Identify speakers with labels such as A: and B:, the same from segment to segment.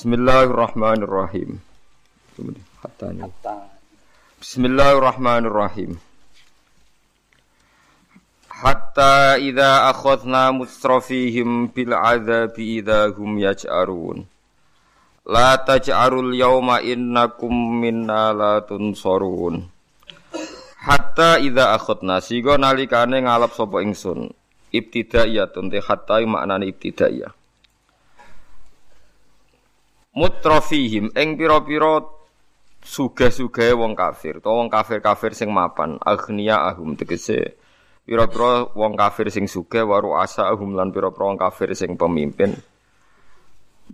A: Bismillahirrahmanirrahim. Bismillahirrahmanirrahim. Hatta idza akhadna mustrafihim bil adzabi idza hum yaj'arun. La taj'arul yawma innakum minna la tunsarun. Hatta idza akhadna sigo nalikane ngalap sapa ingsun. Ibtidaiyatun te hatta maknane ibtidaiyah mutrafihim. Ing pira-pira sugih-sugih wong kafir. Utawa wong kafir-kafir sing mapan. Agnia ahum tegese. Pira-pira wong kafir sing sugih waru asa ahum lan pira-pira wong kafir sing pemimpin.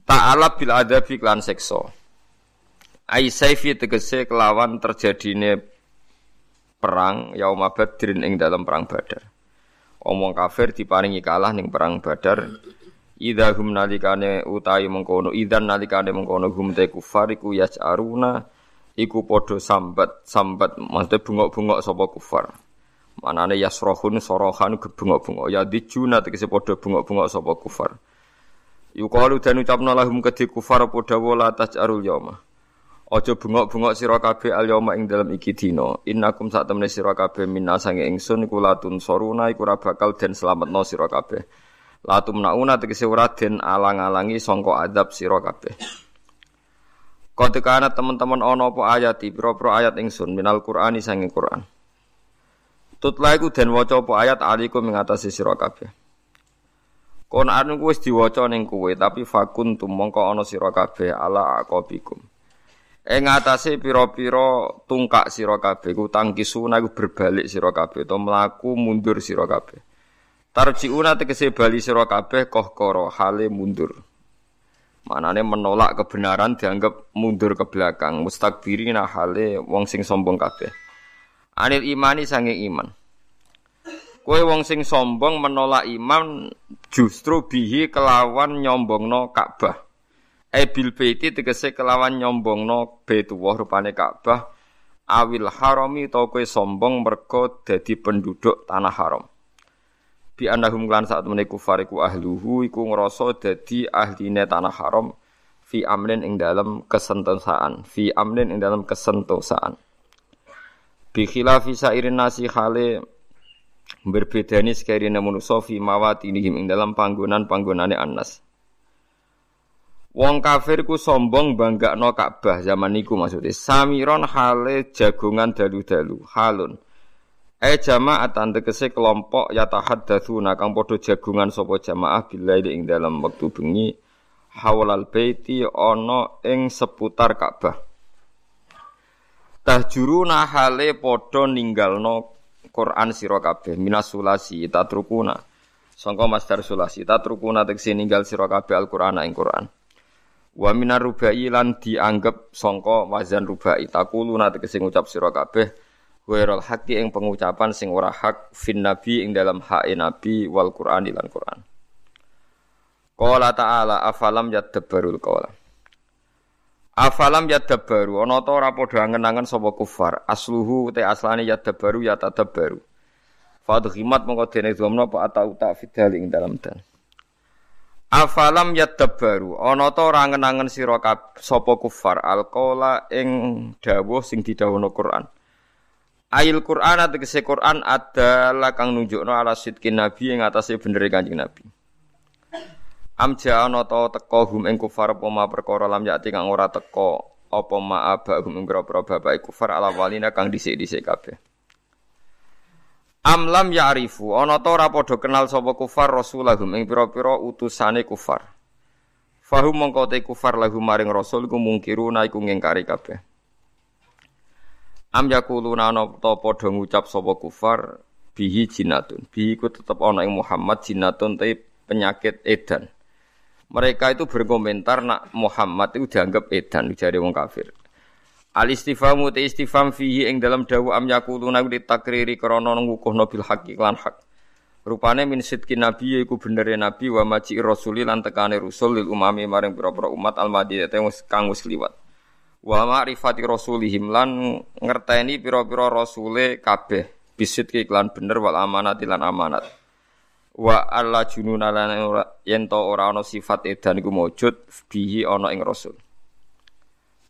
A: Ta'ala bil adabi klan seksa ai saifi tegese kelawan terjadine perang yaum badrin ing dalam perang badar. Omong kafir diparingi kalah ning perang badar Idza hum nalikane utahi mengkono idzan nalikane mengkono hum te kufar iku yas'aruna iku padha sambat sambat maksudnya bungok-bungok sapa kufar. Manane yasrohun sorohan gebungok-bungok ya dijuna tegese padha bungok-bungok sapa kufar. Yuqalu dan ucapna lahum kedhi kufar padha wala taj'arul yauma. Aja bungok-bungok sira kabeh al yauma ing dalem iki dina. Innakum sak temene sira kabeh minna sange ingsun iku latun soruna iku ora bakal den slametno sira kabeh. Latum nauna tegese ora den alang-alangi sangka adab sira kabeh. Ketika teman-teman ono apa ayat pira-pira ayat ingsun minal Qur'ani sange Qur'an. Tutla iku den waca apa ayat alikum ing atase sira kabeh. Kon anu wis diwaca ning kowe tapi fakun tumangka ana sira kabeh ala aqabikum. Ing atase pira-pira tungkak sira kabeh ku tangkisuna iku berbalik sira kabeh utawa mlaku mundur sira kabeh. Tarjiuna tegese bali sira kabeh kohkoro hale mundur. Manane menolak kebenaran dianggap mundur ke belakang, mustakbirina hale wong sing sombong kabeh. Anil imani sange iman. Kue wong sing sombong menolak iman justru bihi kelawan nyombongno Ka'bah. E bil baiti tegese kelawan nyombongno Baitullah rupane Ka'bah awil harami to kowe sombong mergo dadi penduduk tanah haram bi annahum lan saat temene kufar iku ahluhu iku ngrasa dadi ahline tanah haram fi amlin ing dalam kesentosaan fi amlin ing dalam kesentosaan bi khilafi sairin nasi khale berbedani sekiranya manusia fi mawatinihim ing dalam panggonan-panggonane annas Wong kafir ku sombong bangga no Ka'bah zaman niku maksudnya. Samiron hale jagungan dalu-dalu halun. E jamaah tegese kelompok yatahaddatsuna kang padha jagungan sapa jamaah billahi ing dalam wektu bengi hawalal baiti ana ing seputar Ka'bah. Tahjuruna hale padha ninggalno Quran sira kabeh minas sulasi tatrukuna. Sangka masdar sulasi tatrukuna tegese ninggal sira kabeh Al-Qur'an ing Quran. Wa minar rubai lan dianggap sangka wazan rubai takuluna tegese ngucap sira kabeh Wairul haqi ing pengucapan sing ora hak fin nabi ing dalam hak nabi wal Qur'an lan Qur'an. Qala ta'ala afalam yadabbarul qawla. Afalam yadabbaru ana ta ora padha angen-angen sapa kufar. Asluhu te aslane yadabbaru ya tadabbaru. Fadhimat mongko dene dhamma apa atau tak fidal ing dalam dan. Afalam yadabbaru ana ta ora angen-angen sira sapa kufar alqaula ing dawuh sing didhawuhna Qur'an. Ail Quran atau kese Quran adalah kang nunjukno ala sidkin Nabi yang atasnya bener kanjeng Nabi. Amja ana ta teka hum ing kufar apa ma perkara lam yati kang ora teka apa ma aba hum ing pira bapak kufar ala walina kang dhisik-dhisik kabeh. Am lam ya'rifu ana ta ora padha kenal sapa kufar rasulahum ing pira-pira utusane kufar. Fahum mongko te kufar lahum maring rasul ku mungkiruna iku ngingkari kabeh. Am yakuluna ana ta padha ngucap sapa kufar bihi jinatun. Bihi ku tetep ana ing Muhammad jinatun te penyakit edan. Mereka itu berkomentar nak Muhammad itu dianggap edan jare wong kafir. Al istifamu te istifam fihi ing dalam dawu am yakuluna di takriri krana ngukuhno bil haqqi lan hak. Rupane min sidki nabi iku benere nabi wa maji rasuli lan tekane rusul lil umami maring pira-pira umat al madinah kang wis liwat wa ma'rifati rasulihim lan ngerteni pira-pira rasule kabeh. Bisit iklan bener wal amanat lan amanat. Wa alla jununa lan yen to ora ana sifat edan iku maujud bihi ana ing rasul.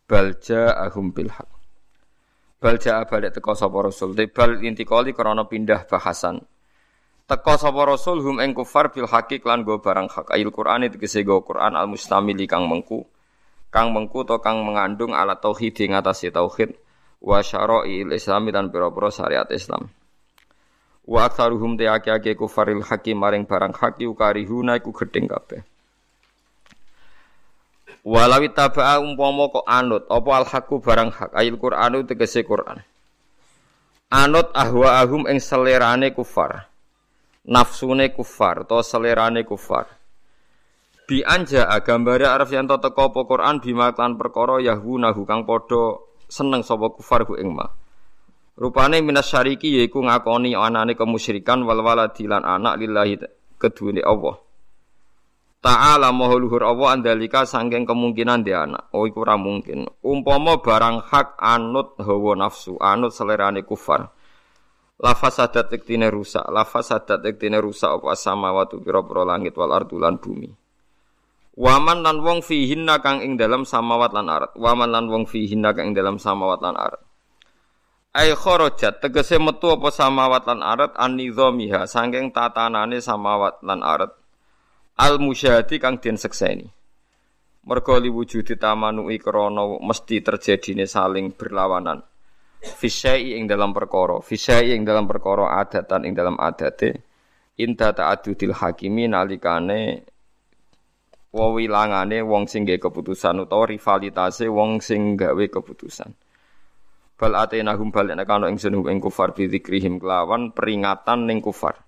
A: Balja ahum bil haq. Balja balik teko sapa rasul. Tebal intikali krana pindah bahasan. Teko sapa rasul hum ing kufar bil haqi lan go barang hak. Ayil Qur'an tegese go Qur'an al mustamili kang mengku kang mengku to kang mengandung ala tauhid ing atase tauhid wa syara'i islami dan pira-pira syariat Islam Wa aktsaruhum te ake-ake kufaril hakim maring barang haki ukarihuna iku gedeng kabeh. Walawi taba'a umpama kok anut apa al haqqu barang hak ayil Qur'anu tegese Qur'an. Anut ahwa ahum ing selerane kufar. Nafsune kufar to selerane kufar. Bi anja gambare arep yen teko apa Qur'an bima kan perkara yahwunahu kang padha seneng sapa kufar ku ing ma. Rupane minas syariki yaiku ngakoni anane kemusyrikan wal waladi lan anak lillahi kedune Allah. Ta'ala maha luhur Allah andalika sangking kemungkinan dia anak. Oh iku mungkin. Umpama barang hak anut hawa nafsu, anut selerane kufar. Lafaz sadat tektine rusak, lafaz sadat tektine rusak apa sama watu pira-pira langit wal ardulan bumi. Waman lan wong fihinna kang ing dalam samawat lan arat. Waman lan wong fihinna kang ing dalam samawat lan arat. Ai kharajat tegese metu apa samawat lan arat an nizamiha saking tatanane samawat lan arat al musyahadi kang den sekseni. Mergo liwujudi tamanui krana mesti terjadine saling berlawanan. Fisyai ing dalam perkara, fisyai ing dalam perkara adatan ing dalam adate inta ta'adudil hakimi nalikane wawilangane wong sing keputusan utawa rivalitase wong sing gawe keputusan. Bal atenahum bal nek ana ingsun ing kufar bi dzikrihim kelawan peringatan ning kufar.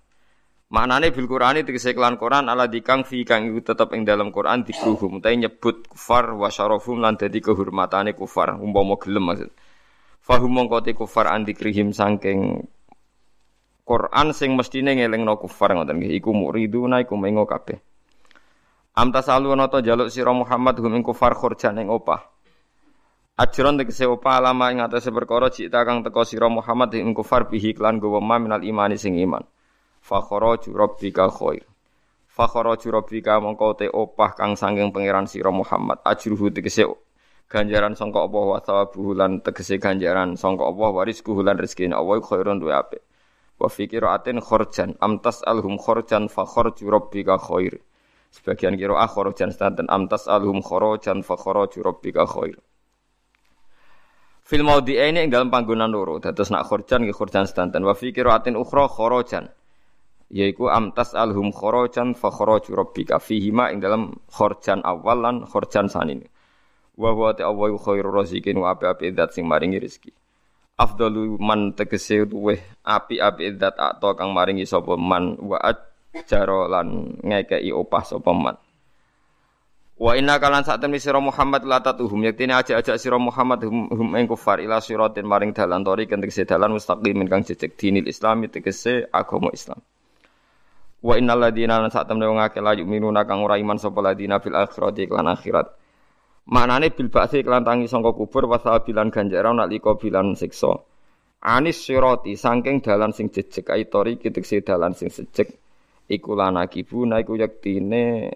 A: Maknane bil Qur'ani tegese kelan Quran ala dikang fi kang iku tetep ing dalam Quran dikruhum ta nyebut kufar wa syarafum lan dadi kehormatane kufar umpama gelem maksud. Fahum mongko te kufar an dikrihim saking Quran sing mestine ngelingno kufar ngoten nggih iku muriduna iku mengo kabeh. Am tasalu ana jaluk sira Muhammad hum ing kufar khurjan ing opah. Ajron tegese apa alama ing atase perkara cita kang teka sira Muhammad ing kufar bihi klan gowo minal imani sing iman. Fa kharaju rabbika khair. Fa kharaju rabbika mongko te opah kang sanging pangeran sira Muhammad. Ajruhu tegese ganjaran sangka apa wa thawabuhu lan tegese ganjaran sangka apa waris kuhulan rezekine Allah khairun duwe apik. Wa fi qiraatin kharjan amtas alhum kharjan fa kharju rabbika khair. Sebagian kira ah kharjan stanten amtas alhum kharjan fa kharaju rabbika khair. Fil maudi ini ing dalam panggonan loro. Dados nak khurjan nggih khurjan sedanten wa fi qiraatin ukhra kharajan. Yaiku amtas alhum kharajan fa kharaju rabbika fihi ma ing dalam khurjan awal lan khurjan sanini. Wa huwa ta awu khairur razikin wa api-api zat sing maringi rezeki. Afdalu man tegese duwe api-api zat atau kang maringi sapa man wa ajaro lan ngekeki opah sapa man. Wa inna kalan saat temen sira Muhammad la tatuhum yaktine aja-aja sira Muhammad hum, hum ing kufar ila siratin maring dalan tori kang tegese dalan mustaqim kang jejeg dinil Islami tegese agama Islam. Wa innal ladina lan saat temen wong akeh la kang ora iman sapa ladina fil akhirati lan akhirat. Maknane bil ba'si kelan tangi sangka kubur wa bilan ganjaran nalika bilan siksa. Anis sirati saking dalan sing jejeg aitori tegese dalan sing sejeg iku lan akibuna iku yaktine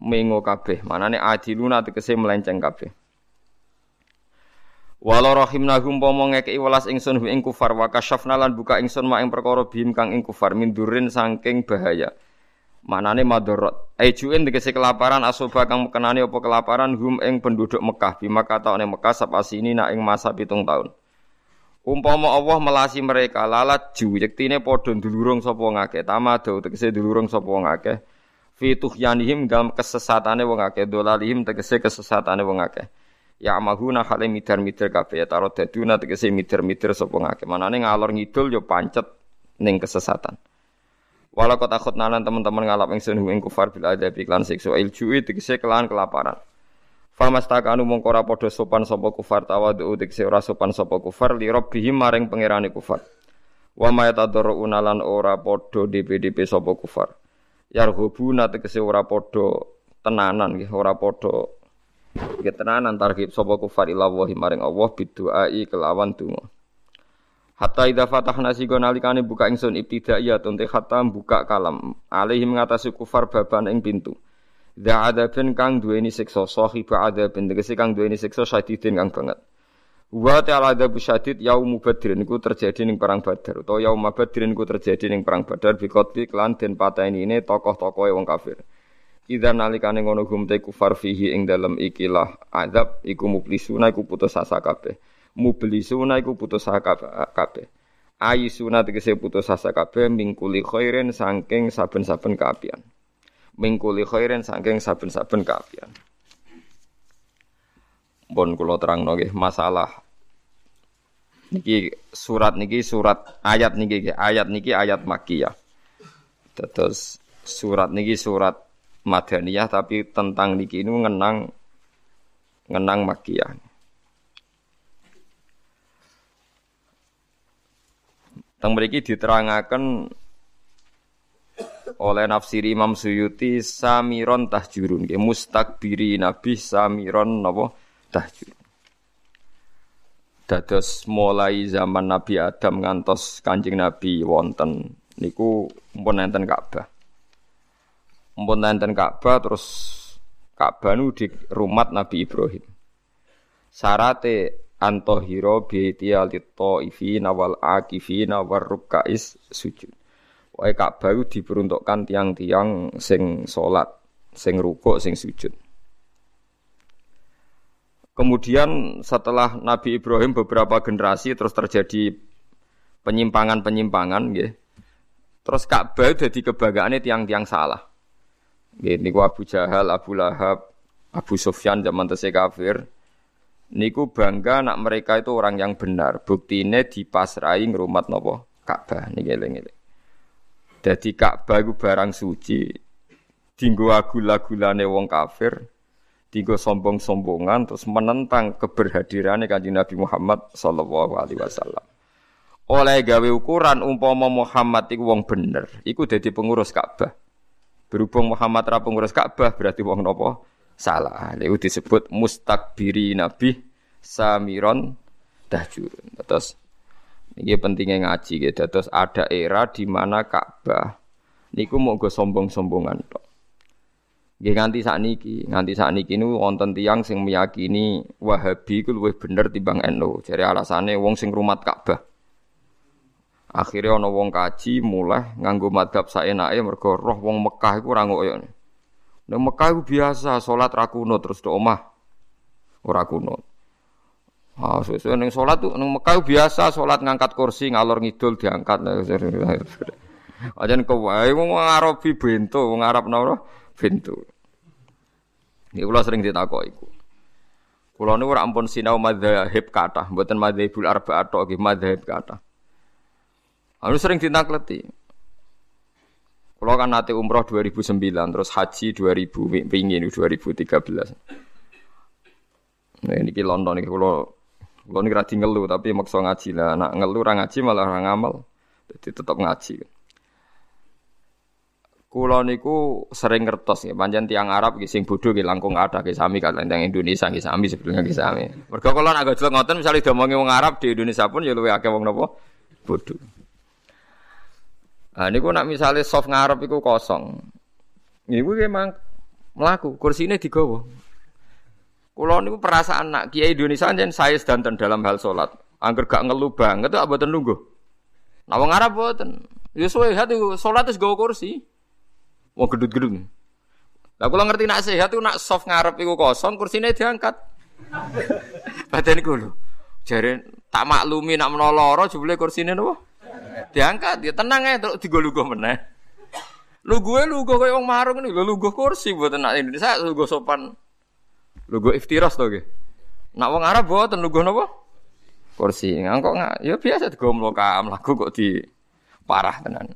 A: mengo kabeh. Manane adiluna tegese melenceng kabeh. Walau rahimnahum pomo ngekei welas ingsun hu ing kufar wa kasyafna lan buka ingsun ma ing perkara bihim kang ing kufar min durin saking bahaya. Manane madorot. Aijuin tegese kelaparan asoba kang mekenani apa kelaparan hum ing penduduk Mekah bima kata ning Mekah sapasini nak ing masa pitung tahun. Umpama Allah melasi mereka lalat ju yektine padha ndulurung sapa ngakeh tamado tegese ndulurung sapa ngakeh fi tuhyanihim dalam kesesatane wong akeh dolalihim tegese kesesatane wong akeh. Ya amahuna hale midar-midar kabeh ya taro daduna tegese midar-midar sapa ngakeh manane ngalor ngidul yo pancet ning kesesatan. Walau kota takut nanan teman-teman ngalap ingsun ing kufar bil adab iklan siksa iljui tegese kelan kelaparan. Famastakanu mongko ora padha sopan sapa kufar tawadu tegese ora sopan sapa kufar li rabbihim maring pangerane kufar. Wa ma yatadarruna lan ora padha DPDP sapa kufar yarhubuna tegese ora padha tenanan nggih ora padha nggih tenanan tarhib sapa kufar ila maring Allah biduai kelawan donga Hatta idza fatahna sigo nalikane buka ingsun ibtidaiyatun te hatta buka kalam alaihi mengatasi kufar baban ing pintu. Dza adabin kang duweni siksa sahib adabin tegese kang duweni siksa syadidin kang banget. Wa ta'ala adzab syadid yaum badrin niku terjadi ning perang Badar utawa yaum badrin niku terjadi ning perang Badar bi qatli den pateni ini tokoh-tokohe wong kafir. Idza nalikane ngono gum te kufar fihi ing dalem ikilah azab iku mublisuna iku putus asa kabeh. Mublisuna iku putus asa kabeh. Ayisuna tegese putus asa kabeh mingkuli khairin saking saben-saben kaapian. Mingkuli khairin saking saben-saben kaapian. Bon kula terangno nggih masalah niki surat niki surat ayat niki ayat niki ayat makiyah. Terus surat niki surat madaniyah tapi tentang niki ini ngenang ngenang makiyah. Teng mriki diterangaken oleh nafsiri Imam Suyuti samiron tahjurun nggih mustakbiri nabi samiron napa tahjud. Dados mulai zaman Nabi Adam ngantos Kanjeng Nabi wonten niku mpun enten Ka'bah. Mpun enten Ka'bah terus Ka'bah nu di rumah Nabi Ibrahim. Sarate antohiro biiti alito ifina wal akifina war rukais sujud. Wae Ka'bah diperuntukkan tiang-tiang sing salat, sing rukuk, sing sujud. Kemudian setelah Nabi Ibrahim beberapa generasi terus terjadi penyimpangan-penyimpangan nggih. Terus Ka'bah dadi kebanggaane tiang-tiang salah. Nggih niku Abu Jahal, Abu Lahab, Abu Sufyan zaman tesih kafir. Niku bangga nak mereka itu orang yang benar. Buktine dipasrai ngrumat napa? Ka'bah niki eling-eling. Dadi Ka'bah iku barang suci. Dinggo agul-agulane wong kafir tiga sombong-sombongan terus menentang keberhadirannya kanjeng Nabi Muhammad Sallallahu Alaihi Wasallam. Oleh gawe ukuran umpama Muhammad iku wong bener, iku jadi pengurus Ka'bah. Berhubung Muhammad ra pengurus Ka'bah berarti wong nopo salah. Itu disebut mustakbiri Nabi samiron dahjurun. Terus ini pentingnya ngaji gitu. Terus ada era di mana Ka'bah niku mau sombong-sombongan tok. Nggih nganti sakniki, nganti sakniki niku wonten tiyang sing meyakini Wahabi iku luwih bener timbang NU. Jadi alasane wong sing rumat Ka'bah. Akhirnya ana wong kaji mulai nganggo madhab saenake mergo roh wong Mekah iku ora ngoyo. Nang Mekah iku biasa salat ra terus do omah ora kuno. Ah, sesuai ning salat tuh nang Mekah biasa salat ngangkat kursi ngalor ngidul diangkat. Ajan kowe wong Arabi bento, wong Arab napa? Bento. Ini kula sering ditakoki iku. Kula niku ora ampun sinau madzhab kathah, mboten madzhabul arba'ah tok nggih madzhab kathah. Anu sering ditakleti. Kula kan nate umroh 2009 terus haji 2000 pingin 2013. Nah ini ki London iki kula kula niki ra ngelu tapi maksa ngaji lah. Nak ngelu ra ngaji malah ora ngamal. Jadi tetap ngaji. Kulo niku sering ngertos ya, panjang tiang Arab gising bodoh nggih langkung ada nggih sami kalian yang Indonesia nggih sami sebetulnya nggih sami. Mergo kula nak gojlok ngoten misale diomongi wong Arab di Indonesia pun ya luwih akeh wong napa bodoh. Ah niku nak misale soft ngarep iku kosong. Niku memang melaku, kursine digawa. Kulo niku perasaan nak kiai Indonesia jen saya sedanten dalam hal salat. Angger gak ngeluh banget tuh mboten lungguh. Nah wong Arab mboten. Ya suwe hati salat wis gawa kursi. Wong gedut-gedut. Lah kula ngerti nak sehat iku nak soft ngarep iku kosong, kursine diangkat. Badan iku lho. Jare tak maklumi nak menawa lara jebule kursine napa? Diangkat, ya tenang ae terus digo-lugo meneh. Lu gue lu gue kayak wong marung ini, lu gue kursi buat nak Indonesia, lu gue sopan, lu gue iftiras tuh gue. Nak wong Arab buat lu gue nopo kursi, ngangkok nggak, ya biasa gue melokam lagu kok di parah tenan.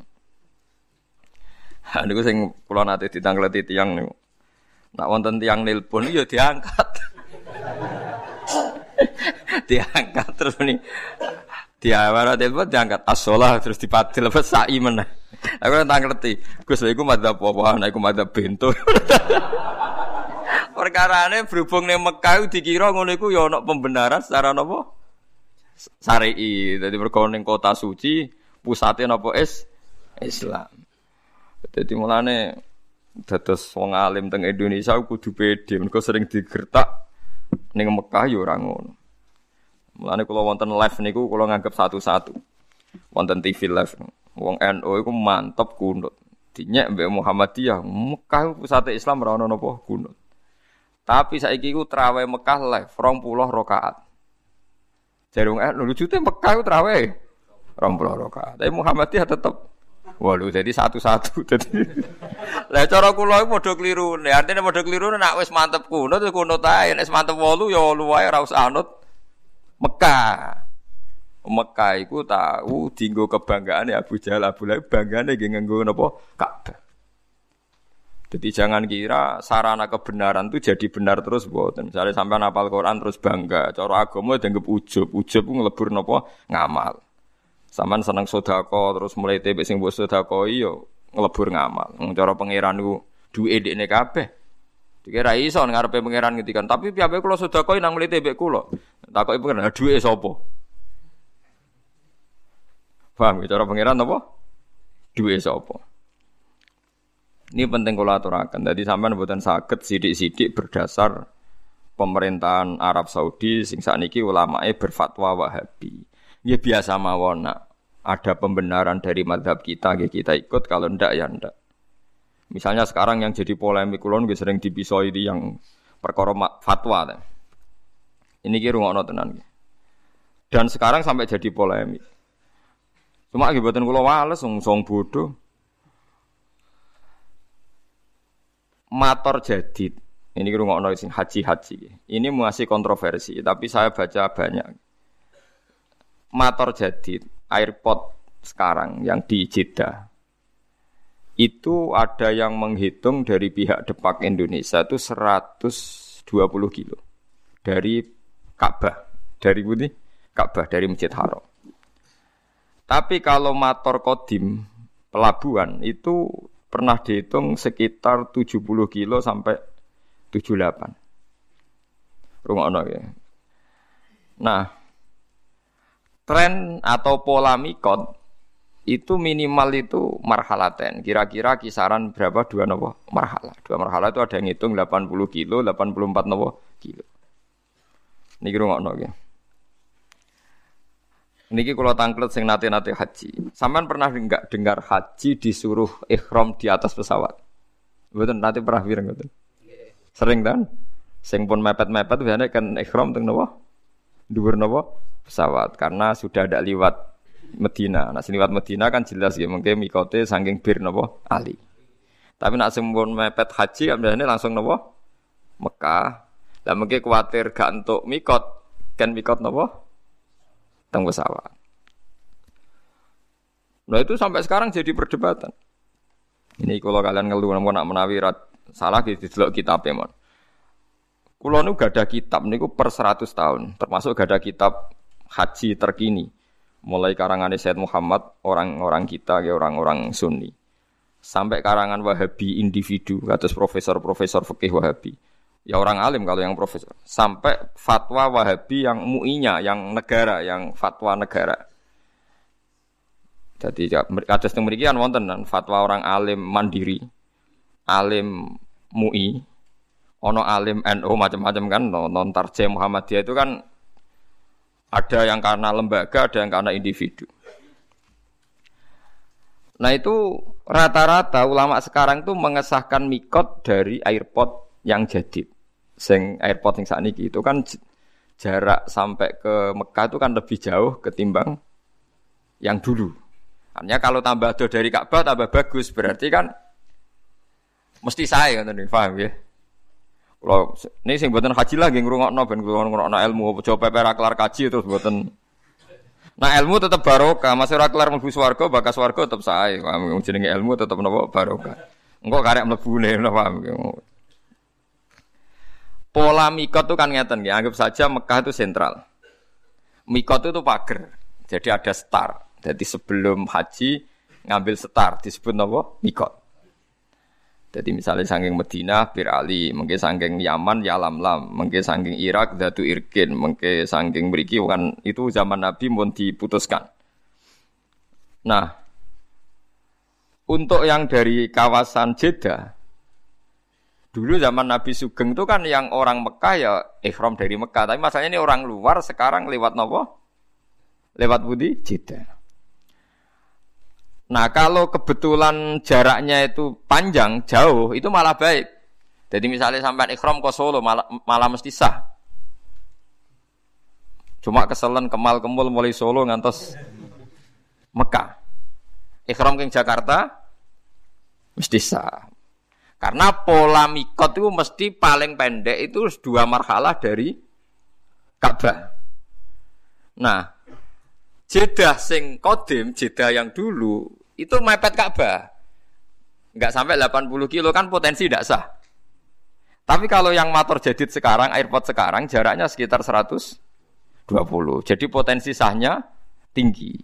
A: Niku sing kula nate ditangkleti tiyang niku. Nak wonten tiyang nelpon ya diangkat. diangkat terus nih. Dia mana telepon diangkat asolah terus dipatil apa sai meneh. Aku tak ngerti. Gus lha iku madzhab apa? Nek iku madzhab bento. Perkarane berhubung ning Mekah dikira ngono iku ya pembenaran secara napa? syar'i. Dadi mergo ning kota suci pusate napa is Islam. Dadi mulane dados wong alim teng Indonesia kudu pede mergo sering digertak ning Mekah ya ora ngono. Mulane kula wonten live niku kula nganggep satu-satu. Wonten TV live. Wong NU iku mantep kunut. Dinyek mbek Muhammadiyah, Mekah pusate Islam ora ono napa. Tapi saiki iku trawe Mekah live 20 rakaat. Jarung eh lucu tuh Mekah itu terawih. Romplo rokaat. Tapi Muhammadiyah tetap Waduh, jadi satu-satu. Jadi, lah cara kula iku padha keliru. Artinya padha keliru nek wis mantep kuno tuh kuno tae, nek mantep wolu ya wolu wae ora usah anut Mekah. Mekah iku tahu dinggo kebanggaan ya Abu Jahal Abu Lahab banggane nggih nganggo napa Ka'bah. Jadi jangan kira sarana kebenaran itu jadi benar terus buatan. Misalnya sampai napal Quran terus bangga. Cara agama dianggap ujub. Ujub itu ngelebur nopo ngamal. Saman seneng sodako terus mulai tebe sing buat sodako iyo ngelebur ngamal. Cara pangeran itu duwe dekne kabeh. Dikira iso ngarepe pangeran ngetikan, tapi piye kula sedekah nang mulai tebe kula. Takoki pangeran, duwe sapa? Paham ya cara pangeran apa? Duwe sapa? Ini penting kalau aturakan. Jadi sampai buatan sakit sidik-sidik berdasar pemerintahan Arab Saudi sing sakniki ulamae berfatwa Wahabi. Ya biasa mawon ada pembenaran dari madhab kita, ya kita ikut. Kalau ndak ya ndak. Misalnya sekarang yang jadi polemik kulon sering dipisoi di yang perkara fatwa. Kan. Ini kira ngono tenan. Dan sekarang sampai jadi polemik. Cuma akibatnya kulo wales, song bodoh. Mator jadid. Ini ngrungokno sing haji-haji. Ini masih kontroversi, tapi saya baca banyak. Mator jadid, airport sekarang yang di Jeddah. Itu ada yang menghitung dari pihak Depak Indonesia itu 120 kilo. Dari Ka'bah, dari Budi Ka'bah dari Masjid Haram. Tapi kalau motor kodim pelabuhan itu pernah dihitung sekitar 70 kilo sampai 78. Rungokno ya. Nah, tren atau pola mikot itu minimal itu marhalaten. Kira-kira kisaran berapa dua nopo marhala. Dua marhala itu ada yang hitung 80 kilo, 84 nopo kilo. Niki rungokno ya. Niki kalau tangklet sing nate-nate haji. Saman pernah enggak dengar haji disuruh ikhram di atas pesawat? Betul nanti pernah bilang betul. Sering kan? Sing pun mepet-mepet biasanya kan ikhram teng nopo? Dhuwur nopo? Pesawat karena sudah ada liwat Medina. Nah, liwat Medina kan jelas ya mungkin mikote saking bir nopo Ali. Tapi nak sempun mepet haji kan biasanya langsung nopo? Mekah. Lah mungkin khawatir gak untuk mikot, kan mikot nopo? Teng pesawat. Nah itu sampai sekarang jadi perdebatan. Ini kalau kalian ngeluh namun nak menawi rat, salah gitu delok kitab ya mon. Kulo nu gak ada kitab niku per 100 tahun, termasuk gak ada kitab haji terkini. Mulai karangan Said Muhammad, orang-orang kita, ya orang-orang Sunni. Sampai karangan Wahabi individu, atas profesor-profesor fikih Wahabi ya orang alim kalau yang profesor. Sampai fatwa wahabi yang muinya yang negara yang fatwa negara. Jadi ada yang memiliki wonten dan fatwa orang alim mandiri alim mui ono alim NU macam-macam kan non tarjem Muhammadiyah itu kan ada yang karena lembaga ada yang karena individu. Nah itu rata-rata ulama sekarang itu mengesahkan mikot dari airport yang jadid sing airport sing sakniki itu kan jarak sampai ke Mekah itu kan lebih jauh ketimbang yang dulu. Artinya kalau tambah do dari Ka'bah tambah bagus berarti kan mesti saya kan nih paham ya. Kalau ini sing buatan haji lagi ngrungokno ben ngrungokno ilmu coba pepe kelar kaji terus buatan Nah ilmu tetap barokah, masih ora kelar mlebu swarga, bakas swarga tetap sae. Jenenge ilmu tetap napa barokah. Engko karek mlebune paham. Pola mikot itu kan ngeten ya, anggap saja Mekah itu sentral. Mikot itu pagar, jadi ada star. Jadi sebelum haji ngambil star disebut apa? Mikot. Jadi misalnya sangking Medina, Bir Ali, mungkin sangking Yaman, Yalam Lam, mungkin sangking Irak, Datu Irkin, mungkin sangking Meriki, kan itu zaman Nabi mau diputuskan. Nah, untuk yang dari kawasan Jeddah, dulu zaman Nabi Sugeng itu kan yang orang Mekah ya ikhram dari Mekah, tapi masalahnya ini orang luar sekarang lewat nopo? Lewat Budi Jeddah. Nah kalau kebetulan jaraknya itu panjang, jauh, itu malah baik. Jadi misalnya sampai ikhram ke Solo malah, malah mesti sah. Cuma keselen kemal kemul mulai Solo ngantos Mekah. Ikhram ke Jakarta mesti sah. Karena pola mikot itu mesti paling pendek itu dua marhalah dari Ka'bah. Nah, Jeddah sing kodim, Jeddah yang dulu itu mepet Ka'bah. Enggak sampai 80 kilo kan potensi tidak sah. Tapi kalau yang motor jadid sekarang, airport sekarang jaraknya sekitar 120. Jadi potensi sahnya tinggi.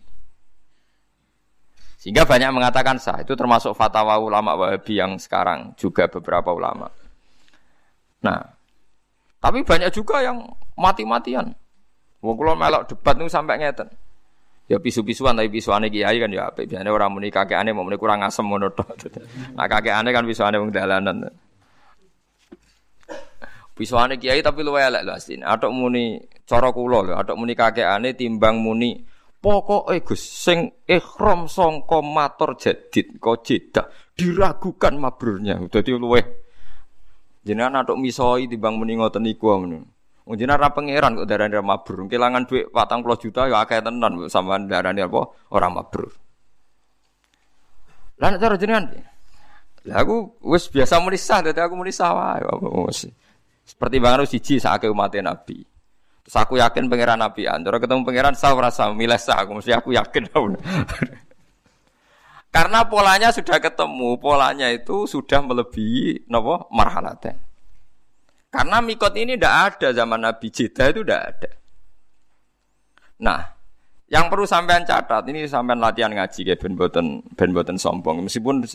A: Sehingga banyak mengatakan sah. Itu termasuk fatwa ulama Wahabi yang sekarang juga beberapa ulama. Nah, tapi banyak juga yang mati-matian. Wong kula melok debat niku sampai ngeten. Ya pisu-pisuan tapi pisuane kiai kan ya apik. Biasane orang muni kakekane mau muni kurang asem ngono tok. Nah kakekane kan pisuane wong dalanan. Pisuane kiai tapi luwe elek lho asline. Atok muni cara kula lho, atok muni kakekane timbang muni Pokoke Gus sing ikhram sangka matur jadid kok jedak diragukan mabrurnya. Dadi luwe jenengan atok misoi timbang muni ngoten iku ngono. Jenengan ra pangeran kok darani ra mabrur. Kelangan dhuwit 40 juta ya akeh tenan sampean darani apa ora mabrur. Lah nek cara jenengan Lah aku wis biasa muni sah dadi aku muni sah wae. Seperti banget siji sakake umat Nabi. Terus aku yakin pangeran Nabi Antara ketemu pangeran sah rasa milih sah aku mesti aku yakin. Karena polanya sudah ketemu, polanya itu sudah melebihi nopo marhalaten. Karena mikot ini tidak ada zaman Nabi Jeddah itu tidak ada. Nah, yang perlu sampean catat ini sampean latihan ngaji ya ben boten ben boten sombong. Meskipun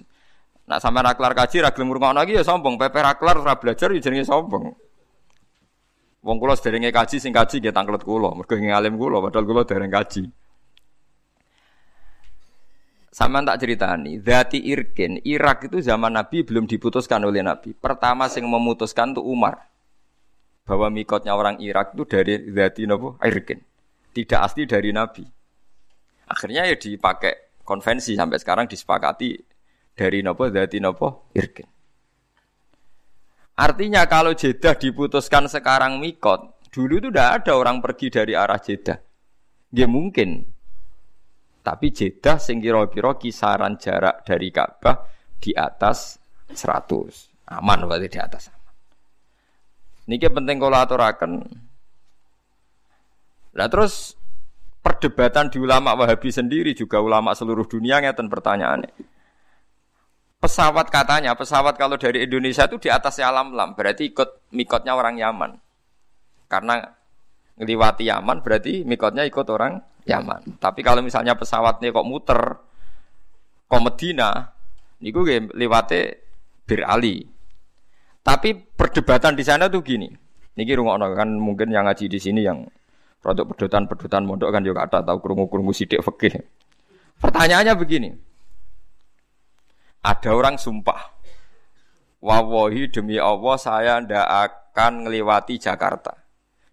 A: nak sampean raklar kaji ra gelem lagi ya sombong, pepe raklar ra belajar ya sombong. Wong kula sederenge kaji sing kaji nggih tanglet kula, mergo alim kula padahal kula dereng kaji. Sama tak ceritani, Zati Irkin, Irak itu zaman Nabi belum diputuskan oleh Nabi. Pertama yang memutuskan itu Umar. Bahwa mikotnya orang Irak itu dari Zati Nabi Irkin. Tidak asli dari Nabi. Akhirnya ya dipakai konvensi sampai sekarang disepakati dari Nabi Zati Nabi Irkin. Artinya kalau Jeddah diputuskan sekarang mikot, dulu itu tidak ada orang pergi dari arah Jeddah. Dia mungkin, tapi Jeddah sing kira-kira kisaran jarak dari Ka'bah di atas 100. Aman berarti di atas. Niki penting kalau aturaken. Nah terus perdebatan di ulama Wahabi sendiri juga ulama seluruh dunia ngeten pertanyaannya. Pesawat katanya, pesawat kalau dari Indonesia itu di atas alam lam, berarti ikut mikotnya orang Yaman. Karena ngeliwati Yaman berarti mikotnya ikut orang Yaman. Tapi kalau misalnya pesawatnya kok muter ke Medina, niku lewati Bir Ali. Tapi perdebatan di sana tuh gini. Niki rungokno kan mungkin yang ngaji di sini yang produk pedotan-pedotan mondok kan juga ada tahu krungu-krungu sidik fikih. Pertanyaannya begini. Ada orang sumpah. Wawahi demi Allah saya ndak akan ngelewati Jakarta.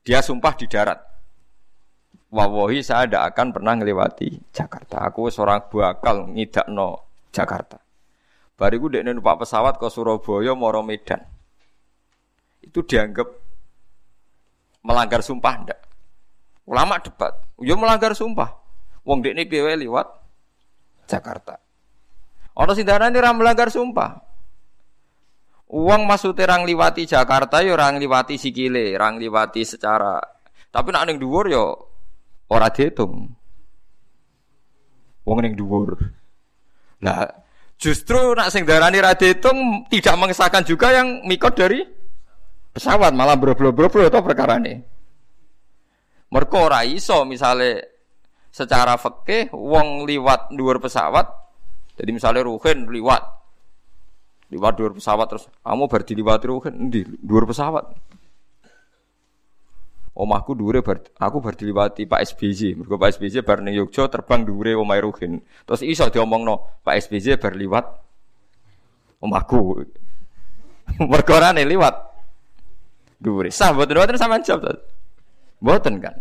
A: Dia sumpah di darat. Wawahi saya tidak akan pernah ngelewati Jakarta. Aku seorang bakal no Jakarta. Bariku dek numpak pesawat ke Surabaya, Moro Medan. Itu dianggap melanggar sumpah ndak? Ulama debat. Yo melanggar sumpah. Wong dek ini piye lewat Jakarta. Ono sing darani ora melanggar sumpah. Uang masuk terang liwati Jakarta yo orang liwati sikile, orang liwati secara tapi nak ning dhuwur yo Ora dihitung. Wong ning dhuwur. Lah, justru nak sing darani ra dihitung tidak mengesahkan juga yang mikot dari pesawat malah bro-bro-bro itu perkara ini. Mereka ora iso misale secara fikih wong liwat dhuwur pesawat jadi misalnya Ruhin liwat Liwat dhuwur pesawat terus kamu bar diliwati ruhin di dhuwur pesawat. Omahku dhuwure bar aku bar diliwati Pak SBY. Mergo Pak SBY bar ning terbang dhuwure omahe ruhin. Terus iso diomongno Pak SBY bar liwat omahku. Mergo nih liwat dhuwure. Sah mboten mboten sampean jawab. Mboten kan.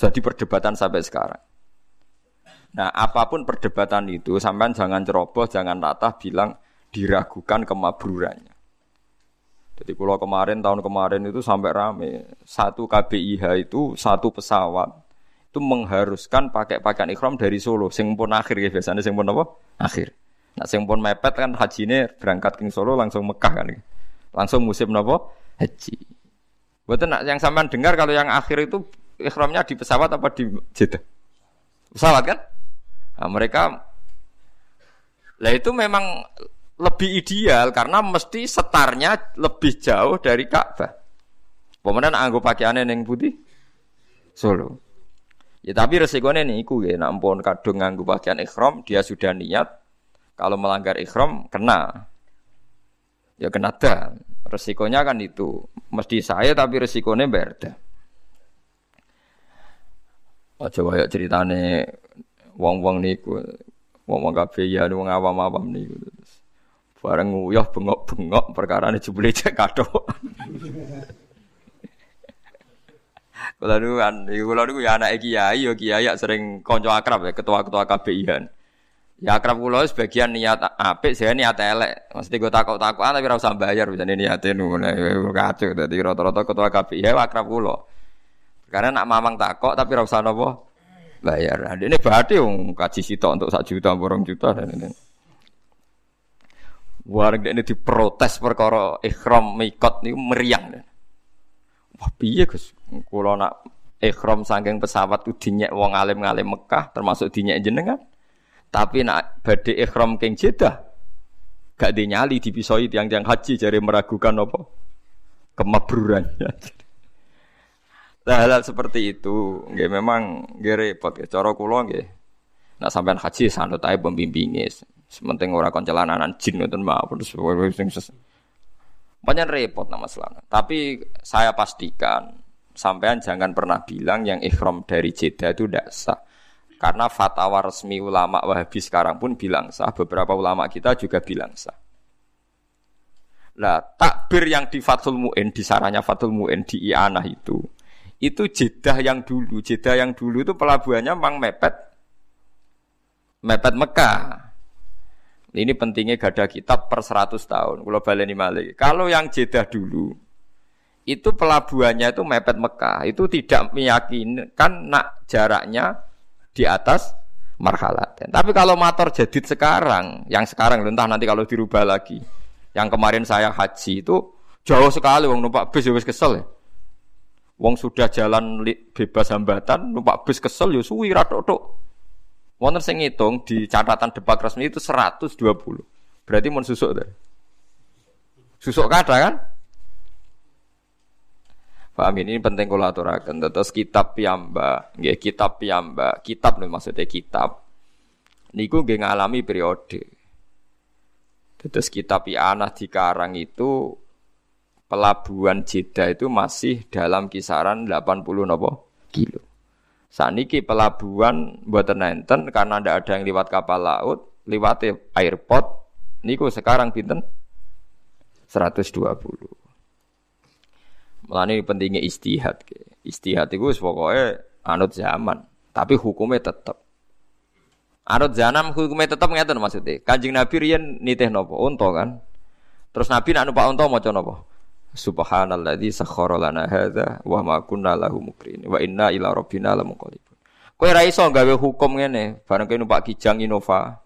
A: Jadi perdebatan sampai sekarang. Nah, apa pun perdebatan itu, sampean jangan ceroboh, jangan latah bilang diragukan kemabrurannya. Jadi kalau kemarin tahun kemarin itu sampai rame satu KBIH itu satu pesawat itu mengharuskan pakai pakaian ikhram dari Solo. Sing pun akhir ya biasanya sing pun apa? Akhir. Nah sing pun mepet kan haji ini berangkat ke Solo langsung Mekah kan. Langsung musim apa? Haji. Betul nak yang sampean dengar kalau yang akhir itu ikhramnya di pesawat apa di Jeddah? Pesawat kan? Nah, mereka lah itu memang lebih ideal karena mesti setarnya lebih jauh dari Ka'bah. Pemenang anggo pakaiannya neng putih Solo. Ya tapi resikonya nih iku ya, nampun kadung nganggo pakaian ikhram dia sudah niat kalau melanggar ikhram kena. Ya kena dah. Resikonya kan itu. Mesti saya tapi resikonya berda. Oh, coba ya ceritane wong-wong niku wong-wong kabeh ya wong awam-awam niku. Bareng nguyuh bengok-bengok perkara ini jebule cek kado. Kula niku kan, kula niku ya anak kiai, ya kiai sering konco akrab ya, ketua-ketua KBIan. Ya akrab kula sebagian niat apik, saya niat elek. Mesti gue takut-takutan tapi ora usah bayar bisa niate ngono. Kacau dadi rata-rata ketua KBI ya akrab kula. Karena nak mamang takok tapi ora usah napa bayar. Nah, ini berarti wong kaji sitok untuk sak juta, borong juta dan ini. Warga ini diprotes perkara ikhram mikot niku meriang. Wah piye Gus? Kula nak ikhram saking pesawat ku dinyek wong alim-alim Mekah termasuk dinyek jenengan. Tapi nak badhe ikhram king Jeddah gak dinyali dipisoi tiang-tiang haji jadi meragukan apa kemabrurannya. Nah, hal, -hal seperti itu, nggih memang nggih repot ya. Cara kula nggih. Nak sampean haji sanut ae pembimbinge. Sementing ora kon celananan jin ngoten mawon terus sing banyak repot nama selana. Tapi saya pastikan sampean jangan pernah bilang yang ikhram dari Jeddah itu tidak sah. Karena fatwa resmi ulama Wahabi sekarang pun bilang sah. Beberapa ulama kita juga bilang sah. Lah takbir yang di Fathul Mu'in, di saranya Fathul Mu'in di Ianah itu, itu Jeddah yang dulu. Jeddah yang dulu itu pelabuhannya memang mepet, mepet Mekah. Ini pentingnya gada kitab per 100 tahun. Kalau baleni malik. Kalau yang Jeddah dulu itu pelabuhannya itu mepet Mekah. Itu tidak meyakinkan nak jaraknya di atas marhalat. Tapi kalau motor jadid sekarang, yang sekarang entah nanti kalau dirubah lagi. Yang kemarin saya haji itu jauh sekali wong numpak bis ya kesel ya. Wong sudah jalan bebas hambatan, numpak bis kesel ya suwi ratok-tok. Wonten sing ngitung di catatan debat resmi itu 120. Berarti mau susuk deh. Susuk kada kan? Paham ini penting kalau aturakan. Terus kitab piamba, nggih kitab piamba, kitab nih maksudnya kitab. Niku nggih ngalami periode. Terus kitab Ianah di Karang itu pelabuhan Jeddah itu masih dalam kisaran 80 nopo kilo. Saniki pelabuhan buatan nenten karena tidak ada yang lewat kapal laut, lewat airport. Niku sekarang pinten 120. Melani pentingnya istihad. Istihad itu pokoknya anut zaman, tapi hukumnya tetap. Anut zaman hukumnya tetap ngeten maksudnya. Kanjeng Nabi riyen nitih nopo unta kan. Terus Nabi nak numpak unta maca nopo? Subhanalladzi sakhkhara lana hadza wa ma kunna lahu mukrin wa inna ila rabbina lamunqalibun. Kowe ra iso gawe hukum ngene, bareng kowe numpak Kijang Innova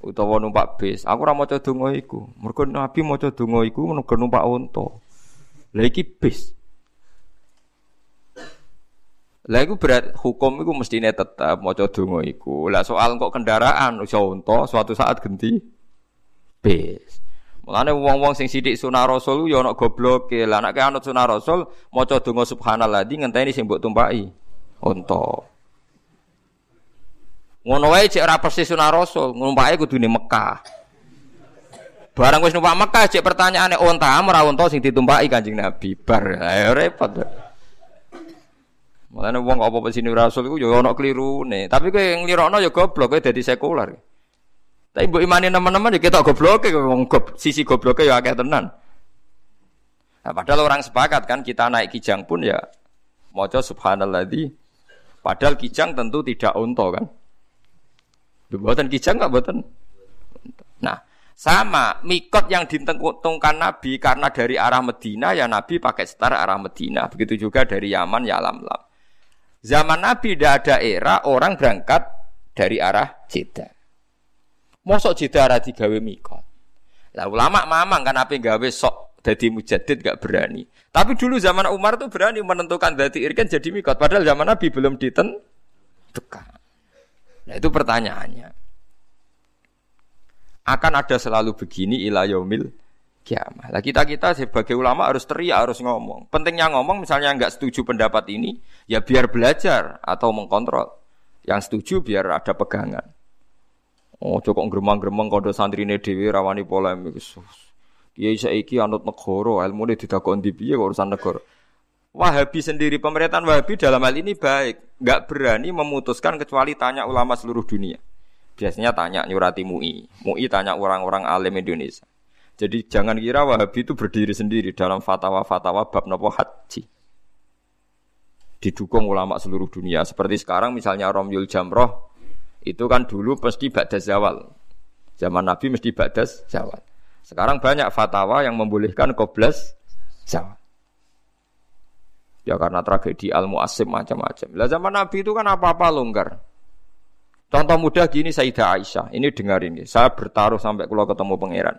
A: utawa numpak bis. Aku ora maca donga iku. Mergo Nabi maca donga iku mergo numpak unta. Lah iki bis. Lah iku berat hukum iku mestine tetap maca donga iku. Lah soal kok kendaraan iso unta suatu saat ganti bis. Mulane wong-wong sing sithik sunah rasul ya ana gobloke. Lah nek anut sunah rasul maca donga subhanallah di ngenteni sing mbok tumpaki. Unta. Ngono wae cek ora persis sunah rasul, numpake kudune Mekah. Barang wis numpak Mekah cek pertanyaane onta ora onta sing ditumpaki Kanjeng Nabi. Bar ayo repot. Mulane wong apa sini rasul iku ya ana klirune. Tapi kowe nglirokno ya goblok kowe dadi sekuler. Tapi mbok imani teman-teman ya ketok gobloke wong gob, sisi gobloke ya akeh tenan. Nah, padahal orang sepakat kan kita naik kijang pun ya maca subhanalladzi padahal kijang tentu tidak unta kan. Buatan kijang enggak buatan. Nah, sama mikot yang ditentukan Nabi karena dari arah Medina ya Nabi pakai setar arah Medina. Begitu juga dari Yaman ya lam lam. Zaman Nabi tidak ada era orang berangkat dari arah Jeddah. Mosok Jeddah arah digawe mikot. Lah ulama mamang kan apa gawe sok jadi mujadid gak berani. Tapi dulu zaman Umar tuh berani menentukan dari irken jadi mikot. Padahal zaman Nabi belum ditentukan. Nah itu pertanyaannya. Akan ada selalu begini ila yaumil kiamah. Lah kita kita sebagai ulama harus teriak, harus ngomong. Pentingnya ngomong misalnya nggak setuju pendapat ini, ya biar belajar atau mengkontrol. Yang setuju biar ada pegangan. Oh, cukup gremang-gremeng kode santri ini dewi rawani polemik. Kiai saiki anut negara, ilmu ini tidak di piye urusan negara. Wahabi sendiri pemerintahan Wahabi dalam hal ini baik, nggak berani memutuskan kecuali tanya ulama seluruh dunia. Biasanya tanya nyurati MUI, MUI tanya orang-orang alim Indonesia. Jadi jangan kira Wahabi itu berdiri sendiri dalam fatwa-fatwa bab nopo haji. Didukung ulama seluruh dunia. Seperti sekarang misalnya Romyul Jamroh, itu kan dulu mesti badas zawal. Zaman Nabi mesti badas zawal. Sekarang banyak fatwa yang membolehkan koblas zawal. Ya karena tragedi al muasim macam-macam. Lah zaman Nabi itu kan apa-apa longgar. Contoh mudah gini Sayyidah Aisyah. Ini dengar ini. Saya bertaruh sampai kalau ketemu pangeran.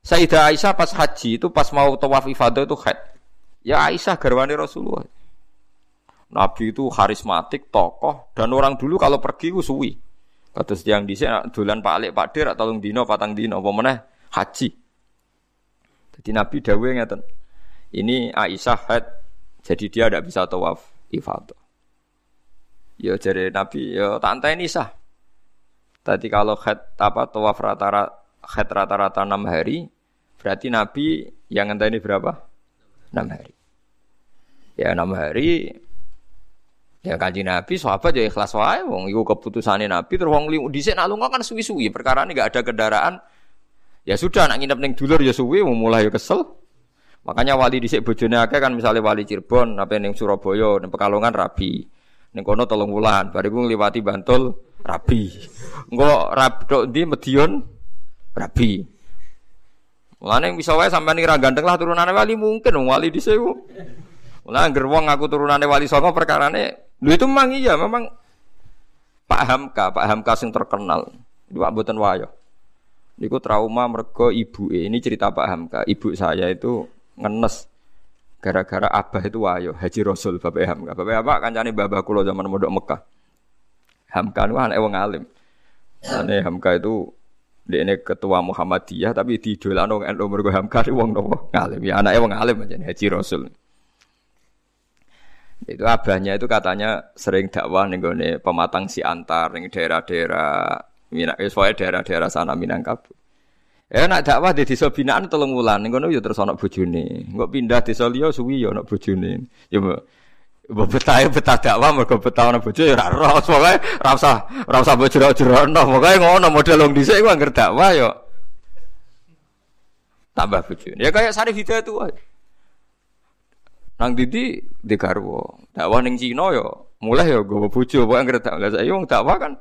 A: Sayyidah Aisyah pas haji itu pas mau tawaf ifadah itu haid. Ya Aisyah garwani Rasulullah. Nabi itu karismatik, tokoh, dan orang dulu kalau pergi itu suwi. Kata yang di sini dolan Pak Alik Pak Dir atau dino patang dino apa haji. Jadi Nabi dawuh ngeten. Ini Aisyah haid jadi dia tidak bisa tawaf ifadah. Ya jadi Nabi, ya tak ini sah. Tadi kalau head apa tawaf rata-rata head rata-rata enam hari, berarti Nabi yang ini berapa? Enam hari. Ya enam hari. Ya kanji Nabi, sahabat ya ikhlas wae, wong iku keputusannya Nabi terus wong limu dhisik nak lunga kan suwi-suwi, perkara ini gak ada kendaraan. Ya sudah nak nginep ning dulur ya suwi, mulai ya kesel. Makanya wali dhisik bojone akeh kan misalnya wali Cirebon, apa ning Surabaya, ning Pekalongan rabi. Ning kono tolong wulan, bariku ngliwati Bantul rabi. Engko rab tok ndi Medion rabi. Mulane bisa wae sampean ra ganteng lah turunane wali mungkin wali dhisik. Mulane angger wong aku turunane wali saka perkarane lho itu memang iya memang Pak Hamka, Pak Hamka sing terkenal. Iku mboten wayo. Niku trauma mergo ibu ini cerita Pak Hamka. Ibu saya itu ngenes gara-gara abah itu wayo Haji Rasul Bapak Hamka. Bapak apa kancane babah kula zaman modok Mekah. Hamka itu anak wong alim. Ane Hamka itu dia ini ketua Muhammadiyah tapi di dolan wong NU mergo Hamka itu wong nopo ngalim. Ya anaknya wong alim aja Haji Rasul. Itu abahnya itu katanya sering dakwah nih pematang si antar nih daerah-daerah Minang, soalnya daerah-daerah sana Minangkabau. Ya nak dakwah di desa binaan tolong wulan, ngono ya terus ana bojone. Engko pindah desa liya suwi ya ana bojone. Ya mbok betah betah dakwah mergo betah ana bojo ya ora roh. Pokoke ora usah ora usah mbok jero-jerono. Pokoke ngono model wong dhisik ku anggere dakwah ya tambah bojone. Ya kayak Sarif Hidayat wae. Nang Didi di garwo. Dakwah ning Cina ya mulai ya gowo bojo, pokoke anggere dakwah. Lah saiki wong dakwah kan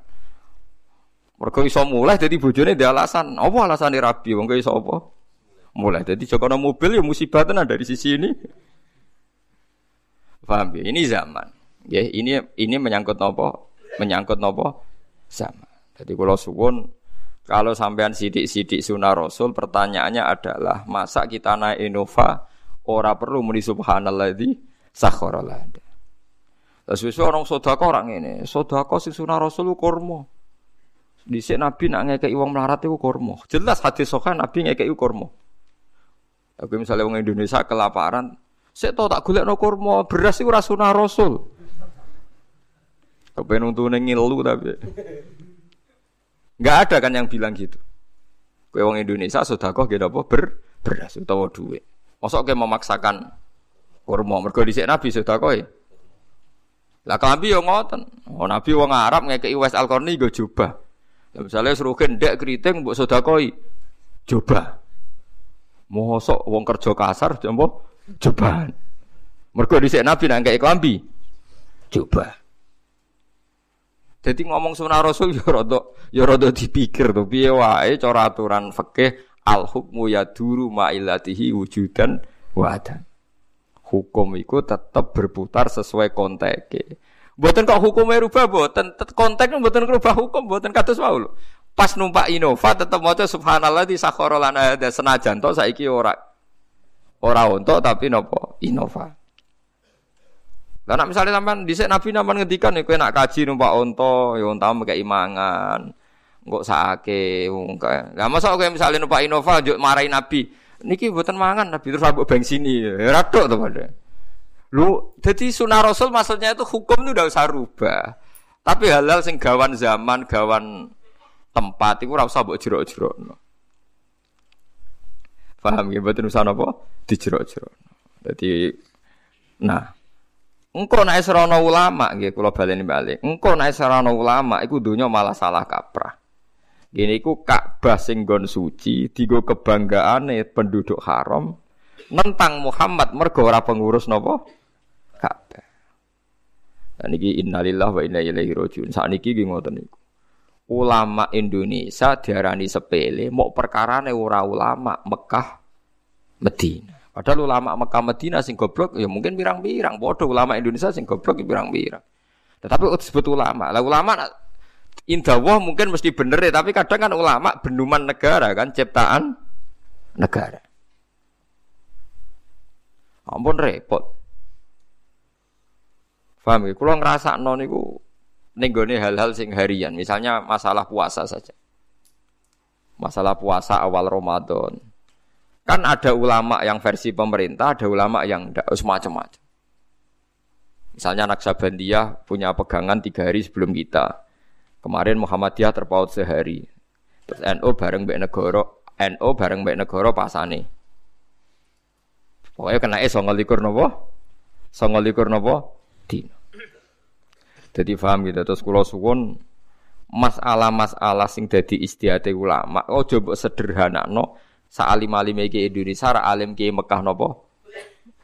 A: mereka iso mulai jadi bojone dia alasan. Apa alasane rabi wong iso apa? Mulai jadi jokono mobil ya musibah dari sisi ini. Paham ya? Ini zaman. Ya, ini ini menyangkut nopo? Menyangkut nopo? Zaman. Jadi kalau suwun kalau sampean sidik-sidik sunnah Rasul, pertanyaannya adalah masa kita naik Innova ora perlu muni subhanalladzi sakhara lana. Terus orang sodako orang ini, sodako si sunnah Rasul kurma. Di sini Nabi nak ngekei uang melarat itu kormo. Jelas hadis sokan Nabi ngekei kormo. Aku misalnya orang Indonesia kelaparan, saya tahu tak gulek no kormo beras itu Rasul. Aku pengen untuk ngilu tapi nggak ada kan yang bilang gitu. Kowe wong Indonesia sedekah nggih napa ber beras utawa dhuwit. Mosok kowe memaksakan kurma mergo dhisik Nabi sedekah Lah klambi yo ngoten. Oh Nabi wong Arab ngekeki Wes Al-Qarni nggo jubah. Ya misale srugen ndek kriting mbok sedekah jubah. Mosok wong kerja kasar jombo jubah. Mergo dhisik Nabi nang klambi jubah. Jadi ngomong sunnah Rasul ya rada ya rada dipikir to piye wae cara aturan fikih al hukmu yaduru ma'ilatihi wujudan wa adam. Hukum itu tetap berputar sesuai konteke. Buatan kok hukumnya rubah buatan kontek buatan rubah hukum buatan kados wau lho. Pas numpak Innova tetap maca subhanallah di sakhara lana ada senajan to saiki ora ora untuk tapi nopo Innova. Lah nek misale sampean dhisik Nabi naman ngendikan nek kowe nak kaji numpak unta, ya unta mekek imangan. Engko sakake wong kae. Masa kowe misale numpak Innova njuk marahi Nabi. Niki mboten mangan Nabi terus ambek bensini. Ya radok to padha. Lu jadi sunah Rasul maksudnya itu hukum itu udah usah rubah. Tapi halal sing gawan zaman, gawan tempat itu ora usah mbok jerok-jerokno. Paham ya mboten usah napa? Dijerok-jerokno. Jadi nah Engkau naik serono ulama, gitu kalau baleni balik. Engkau naik serono ulama, iku dunia malah salah kaprah. Gini iku Ka'bah sing gon suci, tiga kebanggaane penduduk haram, nentang Muhammad mergo ora pengurus nopo Ka'bah. Dan iki innalillah wa inna ilaihi rajiun. Saat niki nggih ngoten niku. Ulama Indonesia diarani sepele, mau perkarane ora ulama Mekah Medina. Padahal ulama Mekah Medina sing goblok ya mungkin pirang-pirang. Bodoh ulama Indonesia sing goblok ya pirang-pirang. Tetapi disebut ulama. Lah ulama indawah mungkin mesti bener ya, tapi kadang kan ulama benduman negara kan ciptaan negara. Ampun repot. Paham ya? Kalau ngerasa non itu nenggone hal-hal sing harian, misalnya masalah puasa saja. Masalah puasa awal Ramadan. Kan ada ulama yang versi pemerintah, ada ulama yang tidak semacam-macam. Misalnya Naksabandiyah punya pegangan tiga hari sebelum kita. Kemarin Muhammadiyah terpaut sehari. Terus NO bareng Mbak Negoro, NO bareng Mbak Negoro pasane. Pokoknya kena es songo likur nopo, songo likur nopo, dino. Jadi paham gitu. Terus kulo suwon masalah-masalah sing dadi istiadat ulama, oh coba sederhana no, Sa'alim alim iki Indonesia, ra alim ki Mekah nopo?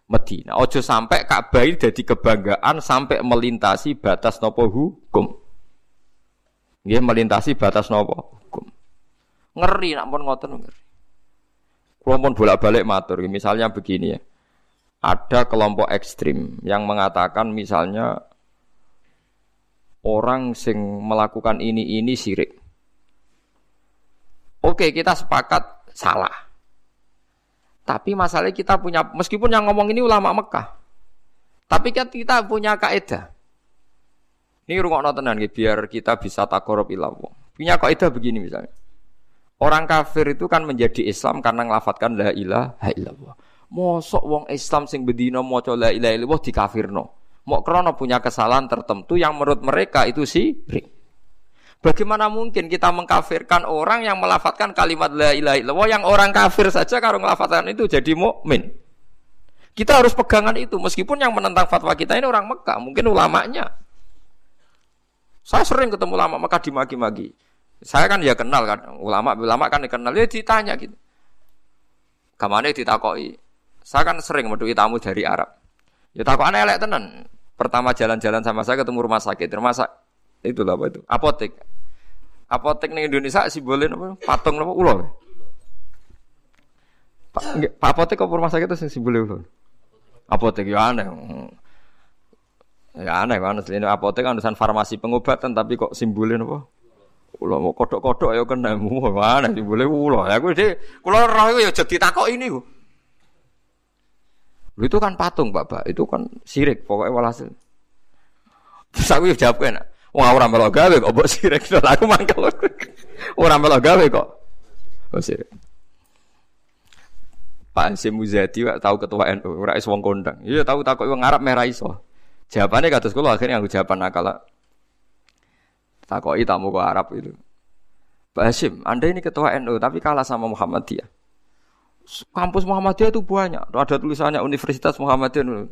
A: Medina. Ojo sampai Ka'bah jadi kebanggaan sampai melintasi batas nopo hukum. Nggih melintasi batas nopo hukum. Ngeri nak pun ngoten ngeri. Kulo pun bolak-balik matur, misalnya begini ya. Ada kelompok ekstrim yang mengatakan misalnya orang sing melakukan ini ini sirik. Oke, kita sepakat salah. Tapi masalahnya kita punya, meskipun yang ngomong ini ulama Mekah, tapi kan kita punya kaidah. Ini rumah tenan biar kita bisa takorup ilawo. Punya kaidah begini misalnya. Orang kafir itu kan menjadi Islam karena ngelafatkan la ilaha illallah. Mosok wong Islam sing bedino maca la ilaha illallah dikafirno. Mau krono punya kesalahan tertentu yang menurut mereka itu sih Bagaimana mungkin kita mengkafirkan orang yang melafatkan kalimat la ilaha illallah yang orang kafir saja kalau melafatkan itu jadi mukmin. Kita harus pegangan itu meskipun yang menentang fatwa kita ini orang Mekah, mungkin ulamanya. Saya sering ketemu ulama Mekah dimaki-maki. Saya kan ya kenal kan ulama ulama kan dikenal ya ditanya gitu. Kamane ditakoi. Saya kan sering meduki tamu dari Arab. Ya takok aneh elek tenan. Pertama jalan-jalan sama saya ketemu rumah sakit, rumah sakit itu apa itu? Apotek. Apotek ning Indonesia simbolnya apa? Patung apa? Ulo. Pak, apotek apa rumah sakit itu simbolnya ulo? Apotek ya aneh. Ya aneh kan, ini apotek kan urusan farmasi pengobatan tapi kok simbolnya apa? Ulo mau kodok-kodok ya kena mu mana simbolnya ulo. Ya gue deh, kalau roh ya jadi takok ini gue. Lu itu kan patung, Bapak. Itu kan sirik pokoknya walhasil. Terus aku jawab kan, Wah orang melok gawe kok mbok sirik to aku mangkel. Ora melok gawe kok. Oh sirik. Pak Hasim Muzadi tahu ketua NU, ora iso wong kondang. Iya tahu takok wong Arab merah iso. Jawabannya kados kula akhirnya aku jawaban akal. Takoki tamu ke Arab itu. Pak Hashim, Anda ini ketua NU tapi kalah sama Muhammadiyah. Kampus Muhammadiyah itu banyak. Ada tulisannya Universitas Muhammadiyah.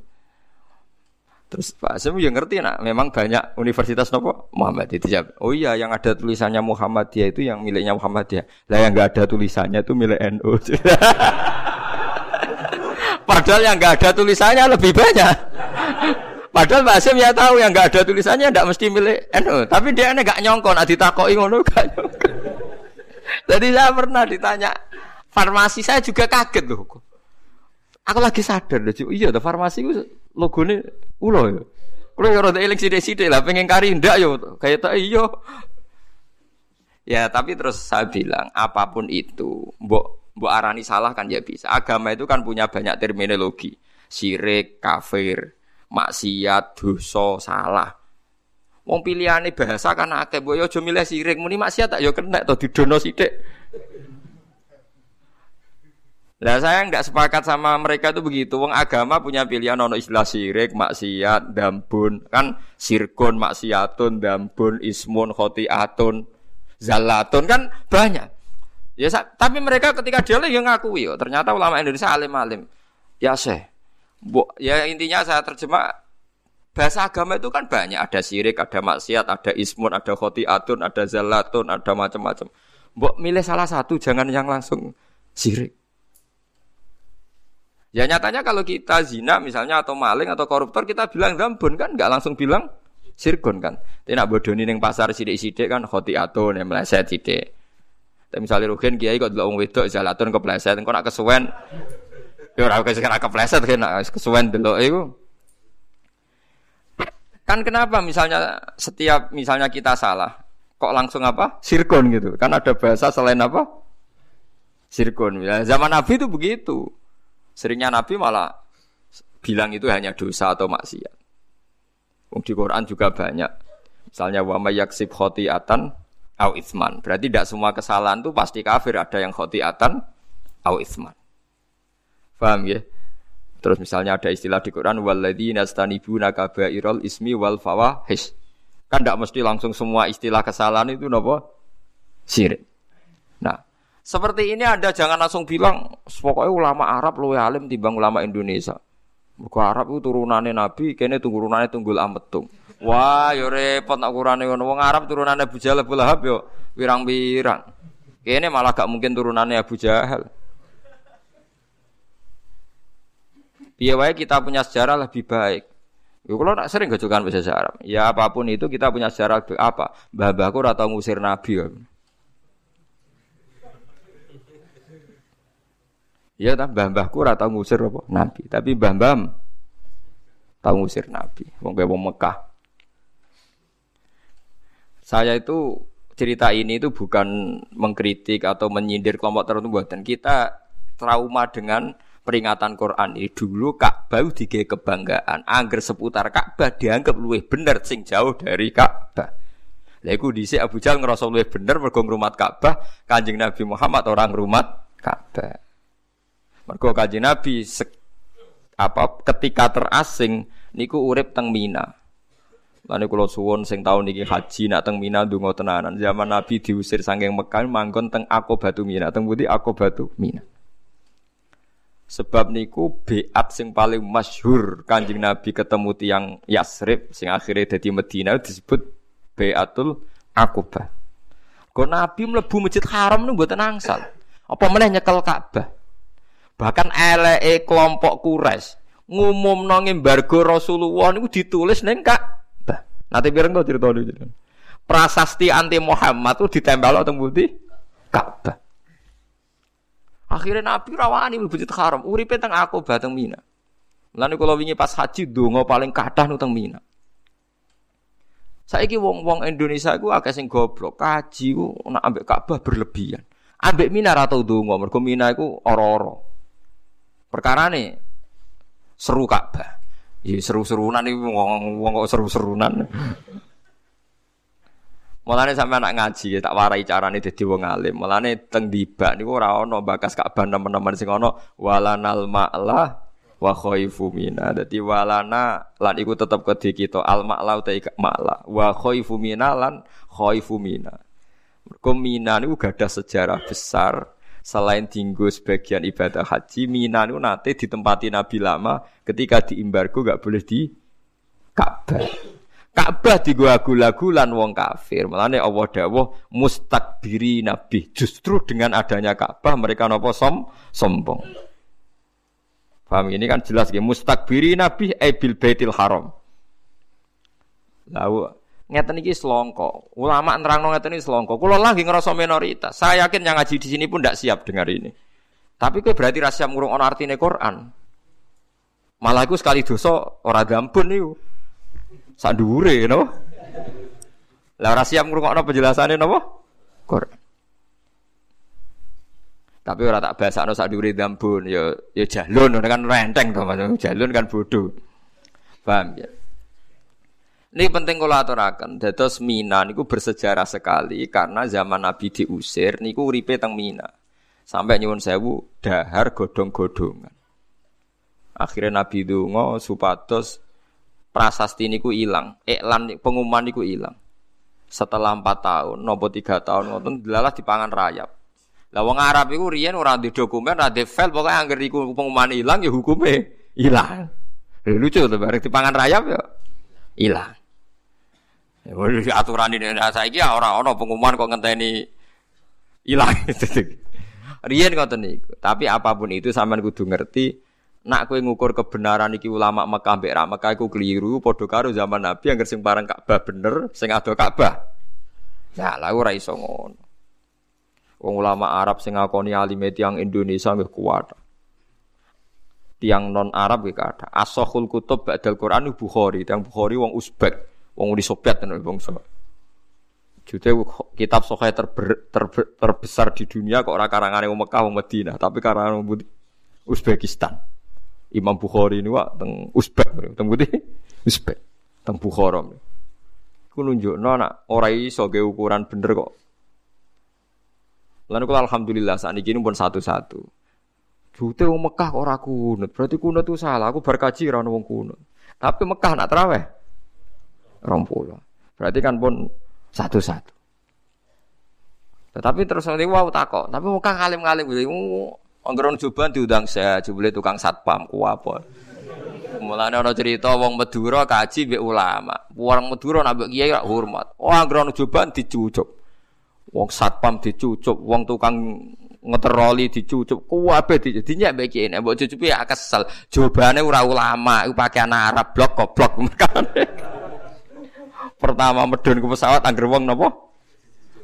A: Terus Pak Hashim ya ngerti nak, memang banyak universitas nopo Muhammadiyah. Dijawab, oh iya yang ada tulisannya Muhammadiyah itu yang miliknya Muhammadiyah. Lah yang nggak ada tulisannya itu milik NU. Padahal yang nggak ada tulisannya lebih banyak. Padahal Mbak Asim ya tahu yang nggak ada tulisannya tidak mesti milik NU. Tapi dia ini nggak nyongkon, nanti takoi ngono gak nyongkon. Jadi saya pernah ditanya farmasi saya juga kaget loh. Aku lagi sadar loh, iya, ada farmasi itu logonya ulo ya. Kalau ya rada eling sidik-sidik lah, pengen kari ndak yo, kayak tak iya. Ya tapi terus saya bilang apa pun itu, mbok mbok arani salah kan ya bisa. Agama itu kan punya banyak terminologi, sirik, kafir, maksiat, dosa, salah. Wong pilihane bahasa kan akeh, mbok yo aja milih sirik, muni maksiat tak yo kena to didono sithik. Lah saya nggak sepakat sama mereka itu begitu. Wong agama punya pilihan ono istilah sirik, maksiat, dambun, kan sirkun, maksiatun, dambun, ismun, khotiatun, zalatun kan banyak. Ya tapi mereka ketika dia yang ngakui, oh, ternyata ulama Indonesia alim-alim. Ya seh. Ya intinya saya terjemah bahasa agama itu kan banyak, ada sirik, ada maksiat, ada ismun, ada khotiatun, ada zalatun, ada macam-macam. Mbok milih salah satu, jangan yang langsung sirik. Ya nyatanya kalau kita zina misalnya atau maling atau koruptor kita bilang dambun kan nggak langsung bilang sirkun kan. Tidak bodoni neng pasar sidik-sidik kan khotiatun yang meleset sidik. Tapi misalnya rugen kiai kok dulu wedok zalatun kepleset, engko nak kesuwen Ya ora kena kepleset kena kesuwen delok iku. Kan kenapa misalnya setiap misalnya kita salah, kok langsung apa? Sirkon gitu. Kan ada bahasa selain apa? Sirkon. Ya, zaman Nabi itu begitu. Seringnya Nabi malah bilang itu hanya dosa atau maksiat. Di Quran juga banyak. Misalnya wa yaksib khotiatan au itsman. Berarti tidak semua kesalahan itu pasti kafir, ada yang khotiatan au itsman. Paham ya? Terus misalnya ada istilah di Quran walladzina yastanibuna kaba'irul ismi wal fawahish. Kan tidak mesti langsung semua istilah kesalahan itu nopo sirik. Nah, seperti ini Anda jangan langsung bilang pokoknya ulama Arab luwe alim timbang ulama Indonesia. Mergo Arab itu turunannya Nabi, kene turunannya tunggul ametung. Wah, yo repot nak ukurane ngono. Wong Arab turunannya Abu Jahal Abu Lahab yo wirang-wirang. Kene malah gak mungkin turunannya Abu Jahal. Biar wae kita punya sejarah lebih baik. Ya kalau nak sering gajukan bahasa Arab. Ya apa pun itu kita punya sejarah apa? Mbah-mbahku ora tau ngusir nabi. Ya. Ya ta mbah-mbahku ora tau ngusir apa? Nabi, tapi mbah-mbah tau ngusir nabi. Wong wong Mekah. Saya itu cerita ini itu bukan mengkritik atau menyindir kelompok tertentu buatan kita trauma dengan peringatan Quran ini dulu Ka'bah dige kebanggaan. Angger seputar Ka'bah dianggap luwih bener sing jauh dari Ka'bah. Lha iku dhisik Abu Jahal ngerasa luwih bener mergo ngrumat Ka'bah, Kanjeng Nabi Muhammad orang ngrumat Ka'bah. Mergo Kanjeng Nabi apa ketika terasing niku urip teng Mina. Lane kula suwun sing taun niki haji nak teng Mina ndonga tenanan. Zaman Nabi diusir saking Mekah manggon teng Aqobatu Mina, teng pundi Aqobatu Mina. Sebab niku beat sing paling masyhur Kanjeng Nabi ketemu tiang Yasrib sing akhirnya dadi Medina disebut Beatul Aqobah. Kok Nabi mlebu Masjid Haram niku mboten angsal. Apa meneh nyekel Ka'bah. Bahkan elee kelompok Quraisy ngumumno embargo Rasulullah niku ditulis ning Ka'bah. Nanti pireng to cerita Prasasti anti Muhammad tuh ditempel teng pundi? Ka'bah. Akhirnya Nabi rawani mlebu haram, uripe teng aku bateng Mina. Mulane kula wingi pas haji donga paling kathah nu teng Mina. Saiki wong-wong Indonesia iku akeh sing goblok, kaji ku nak ambek Ka'bah berlebihan. Ambek Mina ra tau donga, mergo Mina iku ora-ora. Perkarane seru Ka'bah. Ya seru-serunan iki wong-wong seru-serunan. Mulane sampe anak ngaji tak warai carane dadi wong alim. Mulane teng dibak niku ora ana bakas Ka'bah teman-teman sing ana walanal ma'la wa khaifu mina. Dadi walana lan iku tetep kedhe kita al ma'la uta ma'la wa khaifu mina lan khaifu mina. Mergo Mina niku gadah sejarah besar selain tinggu sebagian ibadah haji, Mina niku nate ditempati Nabi lama ketika diimbargo gak boleh di Ka'bah. Ka'bah digo lagu-lagu wong kafir. Mulane Allah dawuh mustakbiri nabi. Justru dengan adanya Ka'bah mereka nopo som sombong. Paham ini kan jelas ya mustakbiri nabi ebil baitil haram. Lalu ngeten iki selongko. Ulama nerangno ngeten iki selongko. Kula lagi ngerasa minoritas. Saya yakin yang ngaji di sini pun tidak siap dengar ini. Tapi kue berarti rahasia ngurung on artine Quran. Malah sekali dosa ora gampun niku. Sak dhuwure napa? Lah ora siap ngrungokno penjelasane napa? Quran. Tapi ora tak basakno sak dhuwure dambun ya ya jalun kan renteng to Mas. Jalun kan bodoh. Paham ya? Ini penting kalau aturakan. Dados Mina niku bersejarah sekali karena zaman Nabi diusir niku uripe teng Mina. Sampai nyuwun sewu dahar godong-godongan. Akhirnya Nabi dungo supados prasasti niku hilang, iklan pengumuman niku hilang. Setelah empat tahun, nopo tiga tahun, ngoten dilalah pangan rayap. Lah wong Arab iku riyen ora di dokumen, ora di file, pokoknya angger iku pengumuman hilang ya hukumnya hilang. Lucu tuh, bareng pangan rayap ya hilang. Ya, aturan ini nah, saya ya orang orang pengumuman kok ngenteni hilang. Riyen ngoten niku. Tapi apa pun itu sampean kudu ngerti Nak kowe ngukur kebenaran iki ulama Mekah mbek ra Mekah iku keliru padha karo zaman Nabi yang sing bareng Ka'bah bener, sing ado Ka'bah. Ya, lah ora iso ngono. Wong ulama Arab sing ngakoni alime tiyang Indonesia nggih kuat. Tiang non Arab iki ada. Asahul kutub ba'dal Quran Bukhari, tiang Bukhari wong Uzbek, wong Uni Soviet tenan bangsa. Jute kitab sahih terber, terber, terbesar di dunia kok ora karangane wong Mekah wong Madinah, tapi karangan wong Uzbekistan. Imam Bukhari ini wak teng Uzbek, teng putih Uzbek, teng Bukhara. Ku nunjukno nak ora iso ge ukuran bener kok. Lalu kalau alhamdulillah ini pun satu-satu. Jute wong Mekah ora kunut, berarti kunut itu salah. Aku berkaji ora wong kunut. Tapi Mekah nak teraweh. Rompulo. Berarti kan pun satu-satu. Tetapi terus nanti wow takok. Tapi Mekah ngalim-ngalim gitu. Anggeron Joban diundang saya, jebule tukang satpam ku apa. Mulane ana cerita wong Madura kaji mbek ulama. Wong Madura nak kiai hormat. Oh anggeron Joban dicucuk. Wong satpam dicucuk, wong tukang ngeteroli dicucuk, kuwabe dinyak mbek kiai. Mbok cucupi ya kesel. Jobane ora ulama, iku pakaian Arab blok goblok Pertama medun ke pesawat angger wong napa?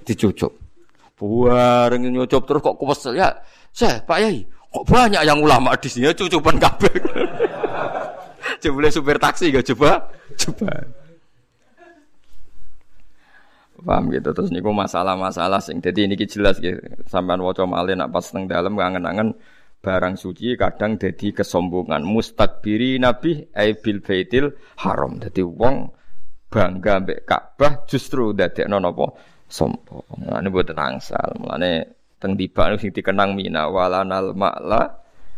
A: Dicucuk. Buareng nyucup terus kok kesel ya. Saya, Pak Yai, kok banyak yang ulama di sini? Cucupan kabel. coba supir taksi gak coba? Coba. Paham gitu terus niku masalah-masalah sing jadi ini jelas gitu sampean waca malih nak pas teng dalem kangen-kangen barang suci kadang jadi kesombongan mustakbiri nabi ai bil baitil haram dadi wong bangga mbek Ka'bah justru dadekno napa sombong. Mulane mboten angsal. Mulane teng tiba sing dikenang mina walanal ma'la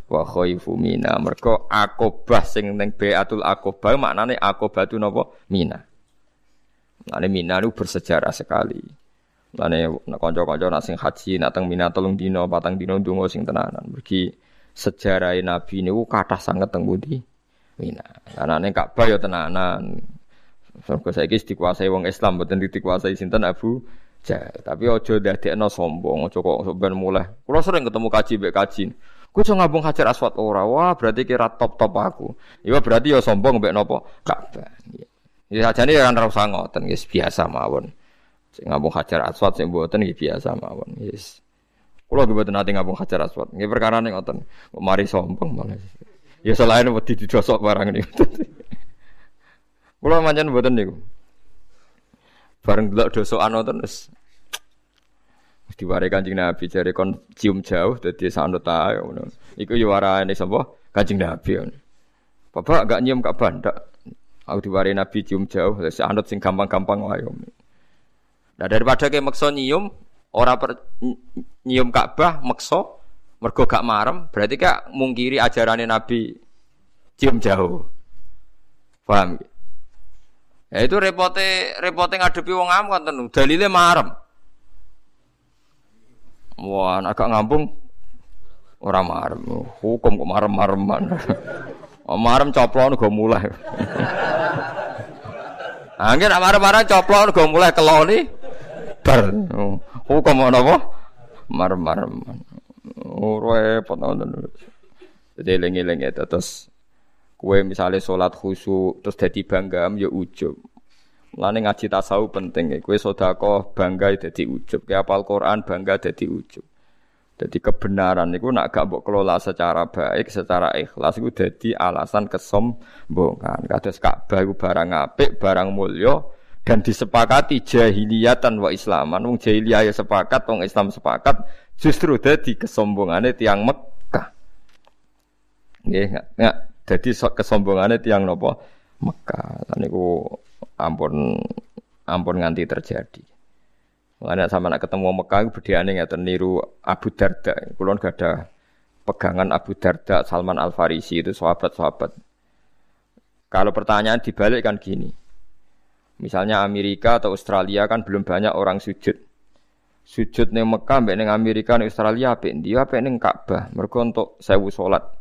A: wa khaifu mina. Mergo akobah sing ning beatul akobah maknane akobah tu napa mina. Lane mina itu bersejarah sekali. Lane kanca-kanca nak sing haji nak teng mina telung dino patang dino ndonga sing tenanan. Mergi sejarah nabi niku kathah sanget teng budi mina. Anane Ka'bah ya tenanan. Soalnya saya dikuasai wong Islam, bukan dikuasai sinten Abu Jahal. Tapi ojo dadekno sombong, ojo kok ben mulai. Kulo sering ketemu kaji mbek kaji. Ku iso ngabung Hajar Aswad ora. Wah, berarti kira top-top aku. Iya berarti ya sombong mbek napa? Ka'bah. Ya sajane ya ora usah ngoten, guys, biasa mawon. Sing ngabung Hajar Aswad sing mboten iki biasa mawon. Yes. Kulo ge mboten nate ngabung Hajar Aswad. Nggih perkara ning ngoten. Kok mari sombong malah. Ya selain wedi didosok barang ini. Kulo manjen mboten niku. Bareng delok dosokan wonten wis diware Kanjeng Nabi jare kon cium jauh dadi sanut ae ngono. Iku yo warane? Kanjeng Nabi. Bapak gak nyium Ka'bah ndak. Aku diware Nabi cium jauh, sanut sing gampang-gampang wae. Nah daripada kayak maksa nyium, ora per, nyium Ka'bah maksa mergo gak marem, berarti kak mungkiri ajarannya Nabi cium jauh. Paham? Ya itu repote repote ngadepi wong am kan dalile marem. Wah, agak ngampung ora marem. Hukum kok marem-mareman. marem coplon go mulai. Angin nak marem-marem coplon go mulai keloni bar. Hukum ana apa? Marem-mareman. Oh, repot ngoten. Jadi eling-eling ya terus kue misalnya sholat khusyuk terus jadi bangga ya ujub. Mulane ngaji tasawuf penting ya. Kue sodako bangga jadi ujub. Kayak apal Quran bangga jadi ujub. Jadi kebenaran itu nak gak mbok kelola secara baik, secara ikhlas itu jadi alasan kesombongan. Kados Ka'bah itu barang apik, barang mulya dan disepakati jahiliyatan wa islaman. Wong jahiliyah ya sepakat, wong Islam sepakat, justru jadi kesombongannya tiang Mekah. Nggih, jadi kesombongannya tiang nopo Mekah. Dan itu ampun ampun nganti terjadi. Mengenai sama nak ketemu Mekah berdiane nggak niru Abu Darda. Kulon gak ada pegangan Abu Darda, Salman Al Farisi itu sahabat-sahabat. Kalau pertanyaan dibalik kan gini. Misalnya Amerika atau Australia kan belum banyak orang sujud. Sujud ning Mekah ning Amerika ning Australia apik ndi apik ning Ka'bah. Mergo untuk sewu salat.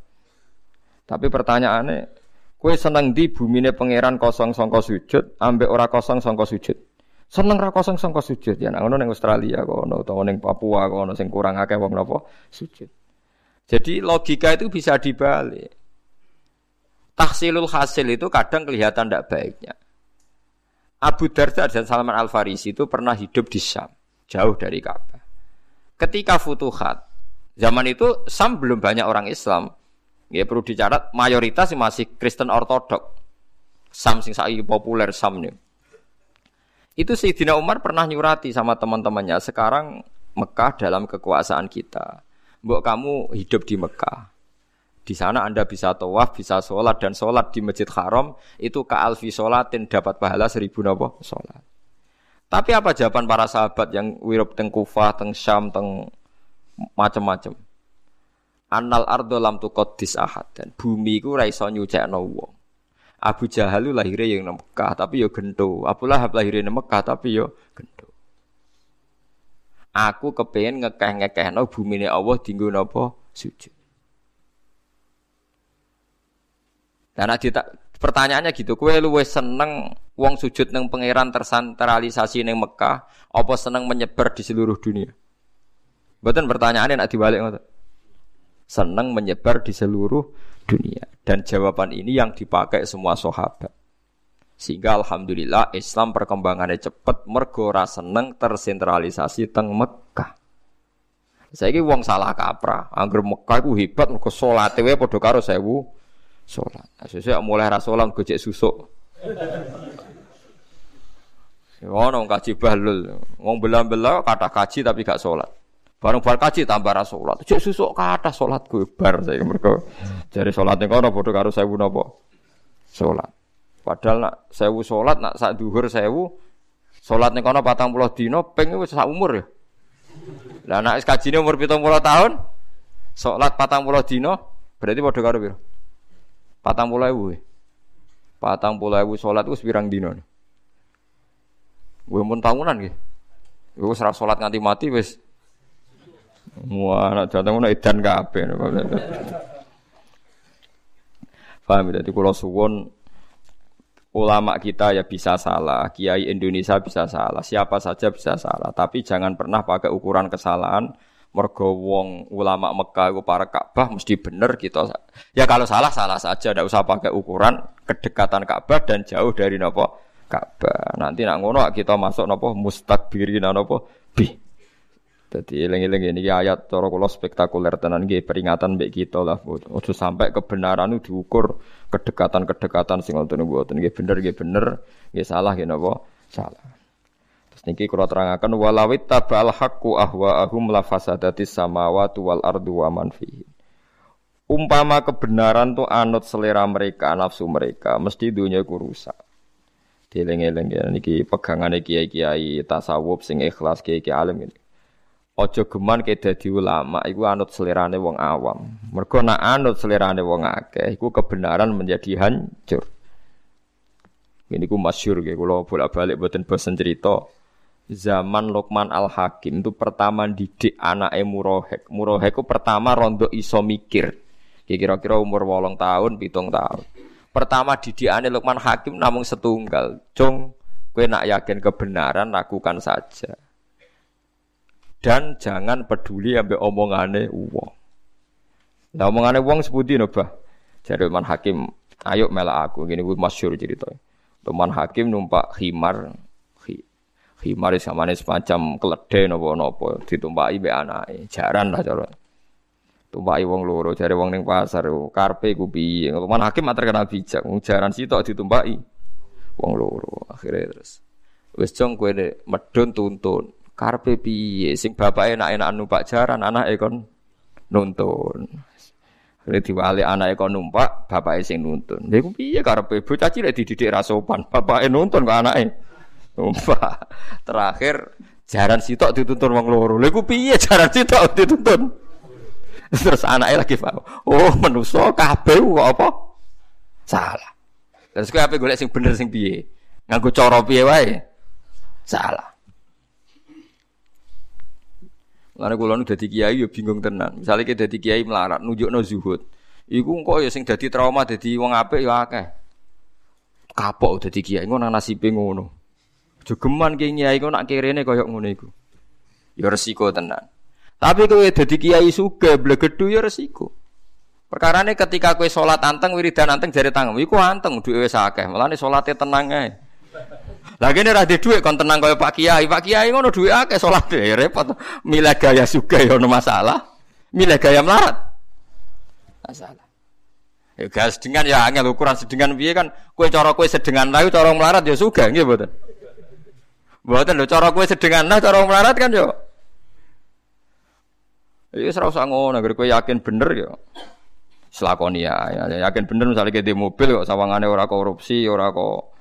A: Tapi pertanyaannya, kue seneng di bumi ini pangeran kosong songko sujud, ambek ora kosong songko sujud. Seneng ra kosong sangka sujud ya nang ning Australia kono utawa ning Papua kono sing kurang akeh wong napa sujud. Jadi logika itu bisa dibalik. Tahsilul hasil itu kadang kelihatan tidak baiknya. Abu Darda dan Salman Al Farisi itu pernah hidup di Syam, jauh dari Ka'bah. Ketika futuhat, zaman itu Syam belum banyak orang Islam. Ya perlu dicatat mayoritas masih Kristen Ortodok. Sam sing saiki populer Sam nih. Itu Sayyidina Umar pernah nyurati sama teman-temannya. Sekarang Mekah dalam kekuasaan kita. Mbok kamu hidup di Mekah. Di sana Anda bisa tawaf, bisa sholat dan sholat di Masjid Haram itu ke alfi sholatin dapat pahala seribu nopo sholat. Tapi apa jawaban para sahabat yang wirab teng Kufah, teng Syam, teng macam-macam? Annal ardo lam tuqaddis ahad dan bumi ku ra iso nyucekno wong. Abu Jahal itu lahirnya yang Mekah tapi yo gento. Abu Lahab lahirnya yang Mekah tapi yo gento. Aku kepengen ngekeh ngekeh no bumi ini Allah tinggu nopo sujud. Dan ada pertanyaannya gitu, kue lu seneng uang sujud neng pangeran tersentralisasi neng Mekah, apa seneng menyebar di seluruh dunia? Betul pertanyaannya nak dibalik ngotot. Seneng menyebar di seluruh dunia. Dan jawaban ini yang dipakai semua sahabat. Sehingga alhamdulillah Islam perkembangannya cepat mergo seneng tersentralisasi teng Mekah. Saya ini uang salah kaprah. Angger Mekah itu hebat mergo salate wae padha karo sewu salat. Nah, sesuk mulai ra salat gojek susuk. Ngono kaji bahlul. Wong belah-belah kata kaji tapi gak sholat. Bareng bar kaji tambah ra salat. Cek susuk kathah salatku bar saya mergo jare salate kono padha karo 1000 napa? Salat. Padahal nak 1000 salat nak sak dhuwur 1000 salat ning kono 40 dina ping wis sak umur ya. Lah nek kajine umur 70 tahun salat 40 dina berarti padha karo piro? 40.000. 40.000 salat wis pirang dina? Gue mun tahunan nggih. Wis ora salat nganti mati wis Wah, anak jateng ngono edan kabeh. Paham ya? Jadi kalau suwon ulama kita ya bisa salah, kiai Indonesia bisa salah, siapa saja bisa salah. Tapi jangan pernah pakai ukuran kesalahan. Mergo wong ulama Mekah itu para Ka'bah mesti bener kita. Ya kalau salah salah saja, tidak usah pakai ukuran kedekatan Ka'bah dan jauh dari nopo Ka'bah. Nanti nak ngono kita masuk nopo mustakbirin nopo bi. Jadi eling-eling ini ayat cara kula spektakuler tenan nggih peringatan mbek kita lah. Ojo sampai kebenaran itu diukur kedekatan-kedekatan sing ngoten mboten nggih bener nggih bener, nggih salah nggih napa? Salah. Terus niki kula terangaken walawit tabal haqqu ahwa'ahum la fasadatis samawati wal ardu wa man fihi. Umpama kebenaran tuh anut selera mereka, nafsu mereka, mesti dunia ku rusak. Dieling-eling ya niki pegangane kiai-kiai tasawuf sing ikhlas kiai-kiai alim ini. Ojo geman ke dadi ulama iku anut selerane wong awam. Mergo nak anut selerane wong akeh iku kebenaran menjadi hancur. Ini ku masyur gitu, kalau bolak balik buatin bosan cerita zaman Luqman Al Hakim itu pertama didik anak Murohek. Murohek itu pertama rondo iso mikir. Kira-kira umur wolong tahun, pitung tahun. Pertama didik anak Luqman Hakim namun setunggal. Jong, kue nak yakin kebenaran lakukan saja. Dan jangan peduli ambil omongane uang. Nah omongane uang sebuti nobah. Jadi Luqman Hakim, ayo mela aku. Gini gue masyur ceritanya. Luqman Hakim numpak khimar Himar samane semacam keledai napa-napa ditumpaki mbek anake. Jaran lah cara. Tumpaki wong loro, jare wong ning pasar karpe ku piye. Man hakim terkenal bijak, wong jaran sitok ditumpaki wong loro. Akhirnya terus wis jong kowe medun tuntun. Karpe piye sing bapake enak-enak numpak jaran, anake kon nuntun. Akhirnya diwali anake kon numpak, bapake sing nuntun. Lha iku piye karepe bocah cilik dididik ra sopan, bapake nuntun kok anake. Sumpah. Terakhir jaran sitok dituntun wong loro. Lha iku piye jaran sitok dituntun? Terus anaknya lagi paham. Oh, menuso kabeh kok apa? Salah. Terus kowe ape golek sing bener sing piye? Nganggo cara piye wae? Salah. Lalu kula nu dadi kiai yo bingung tenan. Misale ki dadi kiai melarat nunjukno zuhud. Iku kok ya sing dadi trauma dadi wong apik ya akeh. Kapok dadi kiai ngono nasibe ngono. Jogeman ki kiai kok nak kirene koyo ngono iku. Ya resiko tenan. Tapi kowe dadi kiai sugih blegedu ya resiko. Perkarane ketika kowe salat anteng wiridan anteng jare tangan, iku anteng duwe wis akeh. Mulane salate tenang ae. Lah kene ra dhuwit kon tenang kaya Pak Kiai. Pak Kiai ngono dhuwit akeh salate ya repot. Milih gaya sugih ya ono masalah. Milih gaya melarat. Masalah. Ya gas sedengan ya angel ukuran sedengan piye kan kowe cara kowe sedengan layu cara melarat ya sugih nggih mboten. Buatan lo cara kue sedengan nah cara melarat kan yo. Iya serau sango negeri kue yakin bener yo. Selakoni ya, ya, yakin bener misalnya di mobil kok sawangannya ora korupsi, ora kok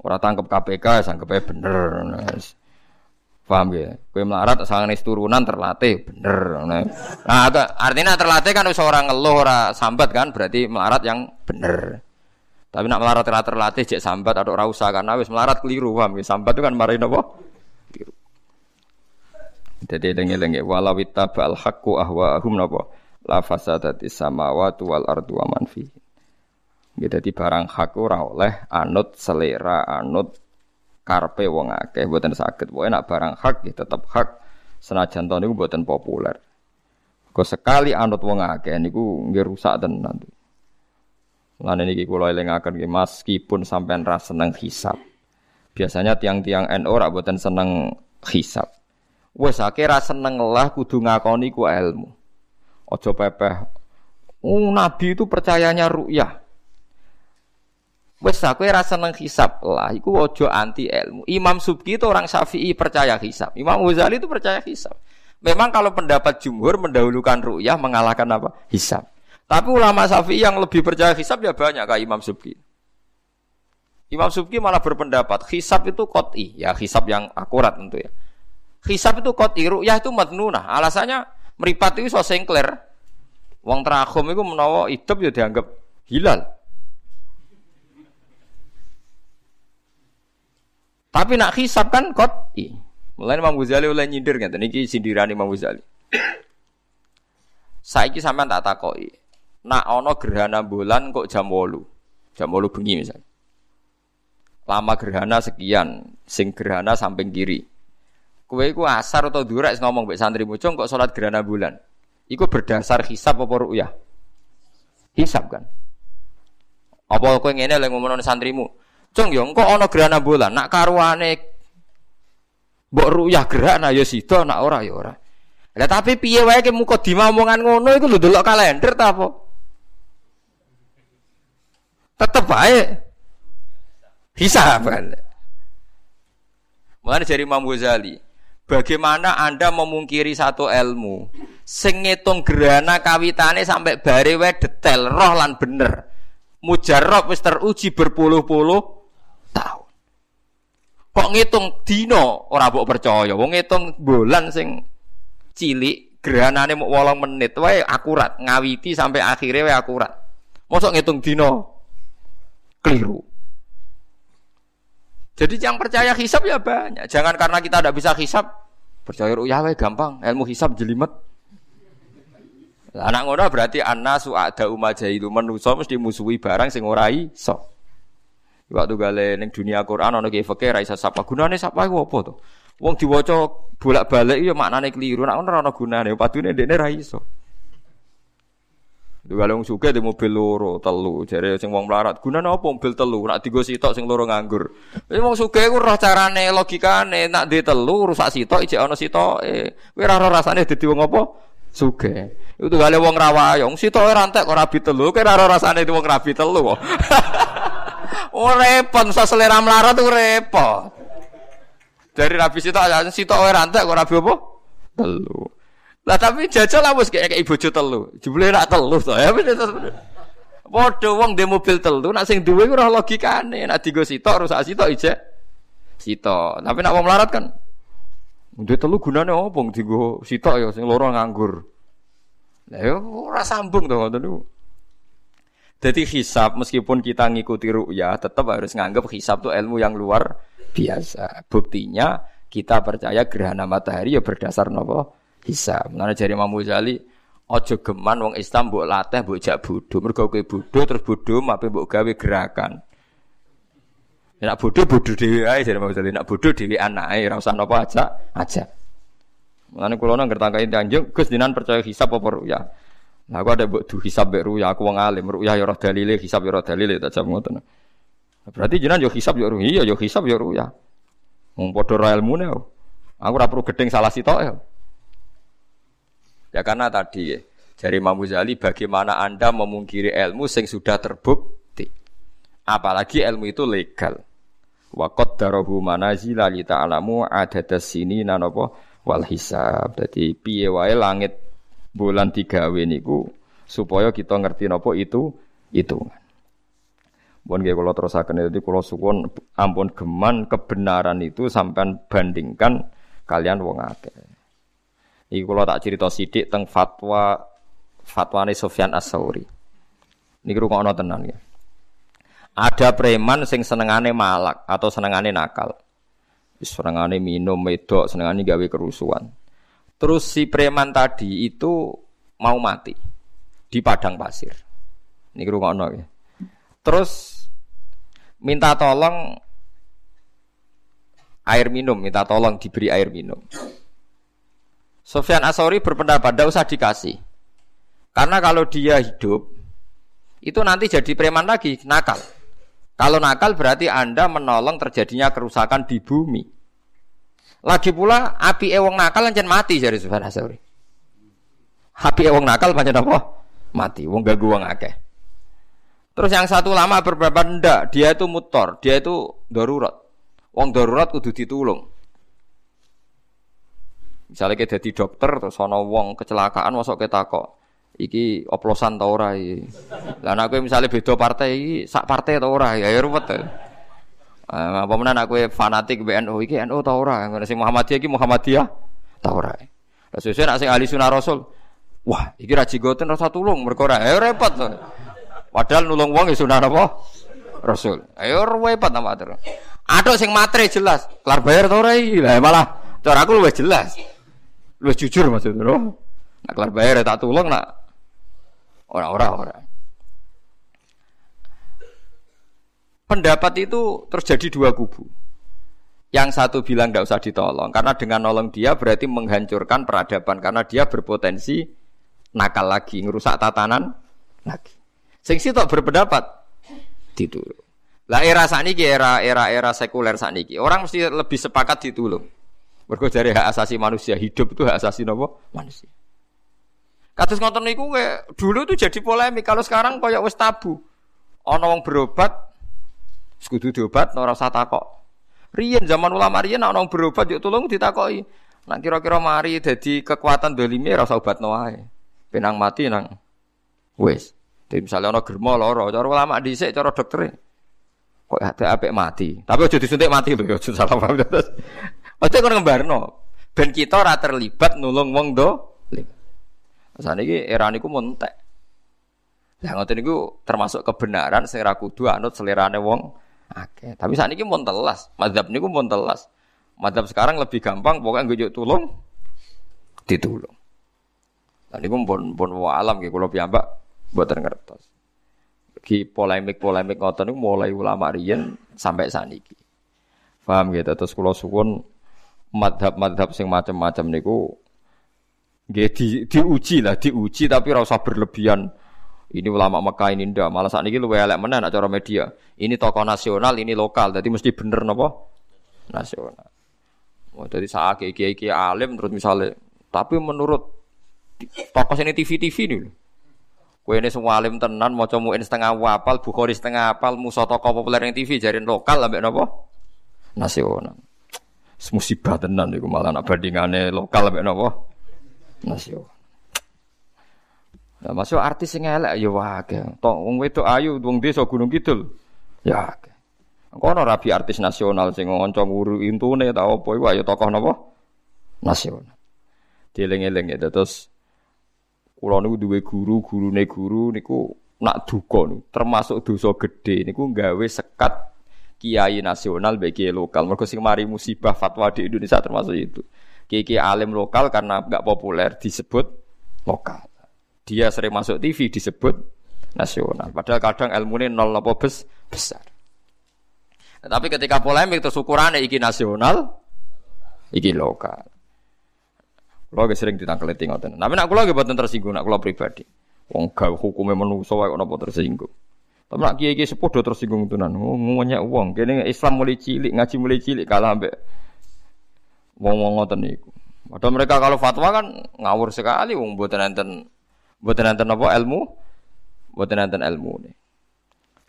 A: ora tangkep KPK, sangkepnya bener. Nah, paham ya? Kue melarat sanganis turunan terlatih bener. Nah, nah artinya terlatih kan seorang ngeluh ora sambat kan berarti melarat yang bener. Tapi nak melarat terlatih cek sambat atau rausa karena wis melarat keliru paham ya. Sambat itu kan marahin apa? Jadi lengi-lengi walau ittabal haqqu ahwa'ahum napa la fasadati samawati wal ardu wa. Jadi barang hak ora oleh anut selera anut karpe wong akeh mboten saged. Pokoke nak barang hak ya tetep hak senajan to niku mboten populer. Kok sekali anut wong akeh niku nggih rusak tenan. Lan niki kula elingaken nggih meskipun sampean ra seneng hisab. Biasanya tiang-tiang NU ora boten seneng hisab. Wes akeh ra seneng lah kudu ngakoni ku ilmu. Aja pepeh. Oh, nabi itu percayanya ru'yah. Wes aku ra seneng hisab lah, iku ojo anti ilmu. Imam Subki itu orang Syafi'i percaya hisab. Imam Ghazali itu percaya hisab. Memang kalau pendapat jumhur mendahulukan ru'yah mengalahkan apa? Hisab. Tapi ulama Syafi'i yang lebih percaya hisab ya banyak kayak Imam Subki. Imam Subki malah berpendapat hisab itu koti, ya hisab yang akurat tentu ya. Hisab itu koti, ru'yah itu madnunah. Alasannya meripat itu so sengkler. Wong itu menawa hidup ya dianggap hilal. Tapi nak hisab kan koti. Mulai Imam Ghazali oleh nyindir nggak? Ini sindiran Imam Ghazali. Saiki sampean tak takoi nak ono gerhana bulan kok jam wolu? Jam wolu bengi misalnya lama gerhana sekian sing gerhana samping kiri. Kue ku asar atau durak ngomong mbek santri mucung kok sholat gerhana bulan. Iku berdasar hisab apa ru'yah? Hisab kan. Apa kowe ngene lek ngomong santrimu cung yo kok ono gerhana bulan nak karuane mbok ru'yah gerhana ya sida nak ora ya ora lah tapi piye wae ke muka omongan ngono iku lho delok kalender ta apa Tetap baik. Hisab kan. Mulane dari Imam Ghazali, bagaimana Anda memungkiri satu ilmu sing ngitung gerhana kawitane sampai bare wae detail roh lan bener. Mujarrab wis teruji berpuluh-puluh tahun. Kok ngitung dino ora mbok percaya. Wong ngitung bulan sing cilik gerhanane mau 8 menit wae akurat, ngawiti sampai akhirnya wae akurat. Mosok ngitung dino keliru. Jadi yang percaya hisab ya banyak. Jangan karena kita tidak bisa hisab, percaya ru'yah gampang, ilmu hisab jelimet. Anak ngono berarti anna su'ada umajailu manusa mesti musuhi barang sing ora iso. Waktu gale ning dunia Quran ana ki fikih ra iso sapa. Gunane sapa iku apa to? Wong diwaca bolak-balik ya maknane keliru. Nek ora ana gunane padune ndekne ra iso. Kalau wong suka di mobil loro telu, jadi sing wong melarat. Gunane apa mobil telu? Nak tiga sitok sing loro nganggur. Ini wong suka iku roh carane logikane nak di telu rusak sitok ijek ana sitoke. Kowe ora rasane dadi wong apa? Suge. Itu gale wong rawayong, sitoke rantek kok rabi telu, kowe ora rasane wong rabi telu kok. oh repot, so selera melarat tuh repot. Dari rabi sitok aja sitok rantek kok rabi apa? Telu. Lah tapi jajal lah wis kayak kayak bojo telu. Jebule rak telu to ya. Padha wong dhe mobil telu, nak sing duwe ora logikane. Nak digo sitok rusak sitok ijek sitok. Tapi nak wong melarat kan Duwe telu gunane opo dienggo sitok ya sing loro nganggur. Lah yo ora sambung ngoten niku. Jadi hisab meskipun kita ngikuti ru'ya tetap harus nganggap hisab itu ilmu yang luar biasa. Buktinya kita percaya gerhana matahari ya berdasar nopo hisab. Mana jari Imam Ghazali ojo geman wong Islam mbok latih mbok jak bodho. Mergo kowe bodho terus bodho mape mbok gawe gerakan. Nak bodoh bodoh dewi aja jadi maksudnya nak bodoh dewi anak aja rasa nopo aja aja. Mengenai kulo nang gertangkai tanjung, gus dinan percaya hisap apa ya. Nah aku ada buat tuh hisap beru ya aku wong alim ya ya roh dalile hisap ya roh dalile tak jam ngoten. Berarti jinan yo hisap yo iya yo hisap yo ya. Wong padha ra ilmune. Aku ora gedeng salah sitok ya. Ya karena tadi ya, dari Imam Ghazali bagaimana Anda memungkiri ilmu sing sudah terbukti. Apalagi ilmu itu legal. Wa qaddarahu manazila li ta'lamu adadas sini napa wal hisab. Dadi piye wae langit bulan digawe niku supaya kita ngerti napa itu hitungan. Bon nggih kula terusaken itu kula suwun ampun geman kebenaran itu sampean bandingkan kalian wong akeh. Iki kula tak cerita sithik teng fatwa fatwane Sofyan As-Sauri. Niki rungokno tenan ya. Ada preman sing senengane malak atau senengane nakal. Senengane minum medok, senengane gawe kerusuhan. Terus si preman tadi itu mau mati di padang pasir. Ini ngono ya. Terus minta tolong air minum, minta tolong diberi air minum. Sofyan Asori berpendapat tidak usah dikasih. Karena kalau dia hidup, itu nanti jadi preman lagi, nakal. Kalau nakal berarti Anda menolong terjadinya kerusakan di bumi. Lagi pula api ewong nakal lancen mati dari Sufyan Asuri. Api ewong nakal pancen apa? Mati. Wong gagu wong akeh. Terus yang satu lama beberapa ndak, dia itu mutor, dia itu darurat. Wong darurat kudu ditulung. Misalnya kita jadi dokter terus ana wong kecelakaan masuk ke takok iki oplosan ta ora iki. Lah misale beda partai iki sak partai ta ora ya, ya ruwet. Uh, apa menan aku fanatik BNU iki NU ta ora, ngono sing Muhammadiyah iki Muhammadiyah ta ora. Lah sesuk nek sing ahli sunah rasul, wah iki ra jigoten rasa tulung mergo ora ya repot. Padahal nulung wong sunah apa? Rasul. Ayo repot ta matur. Aduh sing matre jelas, kelar bayar ta ora iki. Lah malah cara aku luwih jelas. Luwih jujur maksudnya. Nak kelar bayar ya tak tulung nak Orang-orang orang. Pendapat itu terjadi dua kubu. Yang satu bilang tidak usah ditolong karena dengan nolong dia berarti menghancurkan peradaban karena dia berpotensi nakal lagi, ngerusak tatanan lagi. Sing tak berpendapat ditulung. Lah era saniki era era era sekuler saniki orang mesti lebih sepakat ditulung. Mergo dari hak asasi manusia hidup itu hak asasi nopo manusia. Kados ngoten niku dulu tuh jadi polemik. Kalau sekarang koyo wis tabu. Ana berobat kudu diobat ora usah takok. Riyen zaman ulama riyen ana wong berobat yo tolong ditakoki. Nak kira-kira mari dadi kekuatan dolime ora usah obatno. Penang mati nang wis. Jadi misalnya ono germo loro, cara ulama dhisik cara dokter kok ada apik mati. Tapi aja disuntik mati lho, aja salah paham. Aja kon ngembarno. Ben kita ora terlibat nulung wong do. Sana ini era niku montek. Lah ngoten niku termasuk kebenaran sing ra kudu anut selerane wong Oke, tapi saat ini pun telas, madhab ini pun telas. Madhab sekarang lebih gampang, pokoknya gue tulung, ditulung. Dan ini pun pun alam gitu, kalau piyambak buat ngertos. Ki polemik-polemik ngoten mulai ulama riyen sampai saniki. Paham gitu, terus kalau suwun madhab-madhab sing macam-macam niku nggih di, diuji lah, diuji tapi rasa berlebihan. Ini ulama Mekah ini ndak, malah saat ini lu elek mana cara media. Ini tokoh nasional, ini lokal, jadi mesti bener nopo nasional. Oh, jadi saat kiai kiai alim terus misalnya, tapi menurut tokoh ini TV TV nih. Kue ini semua alim tenan, mau comuin setengah wapal, bukhori setengah apal, musuh tokoh populer yang TV jarin lokal, ambek nopo nasional. Musibah tenan itu malah nak bandingannya lokal ambek nopo nasional. Nah, masuk artis sing elek ya wae. Tok wong wedok ayu wong desa Gunung Kidul. Ya. Kono rabi artis nasional sing ngonco nguru intune ta apa iku ayo tokoh napa? Nasional. Dieling-eling ya terus kula niku duwe guru, gurune guru niku nak duka niku termasuk dosa gede niku gawe sekat kiai nasional bagi lokal. Mergo sing mari musibah fatwa di Indonesia termasuk itu. Kiai alim lokal karena nggak populer disebut lokal. Dia sering masuk TV disebut nasional. Padahal kadang ilmu ini nol apa bes, besar. Nah, tapi ketika polemik terus ukurannya iki nasional, iki lokal. Kulo sering ditangkeli ngoten. Tapi nak kulo gak boten tersinggung, nak kulo pribadi. Wong gak hukumnya manusa wae napa tersinggung. Tapi nak kiai-kiai sepuh do tersinggung tenan. Oh, ngomongnya uang. Kene Islam mulai cilik, ngaji mulai cilik kalah ambek wong-wong ngoten niku. Padahal mereka kalau fatwa kan ngawur sekali wong mboten enten Buatan nanti apa ilmu, buatan nanti ilmu.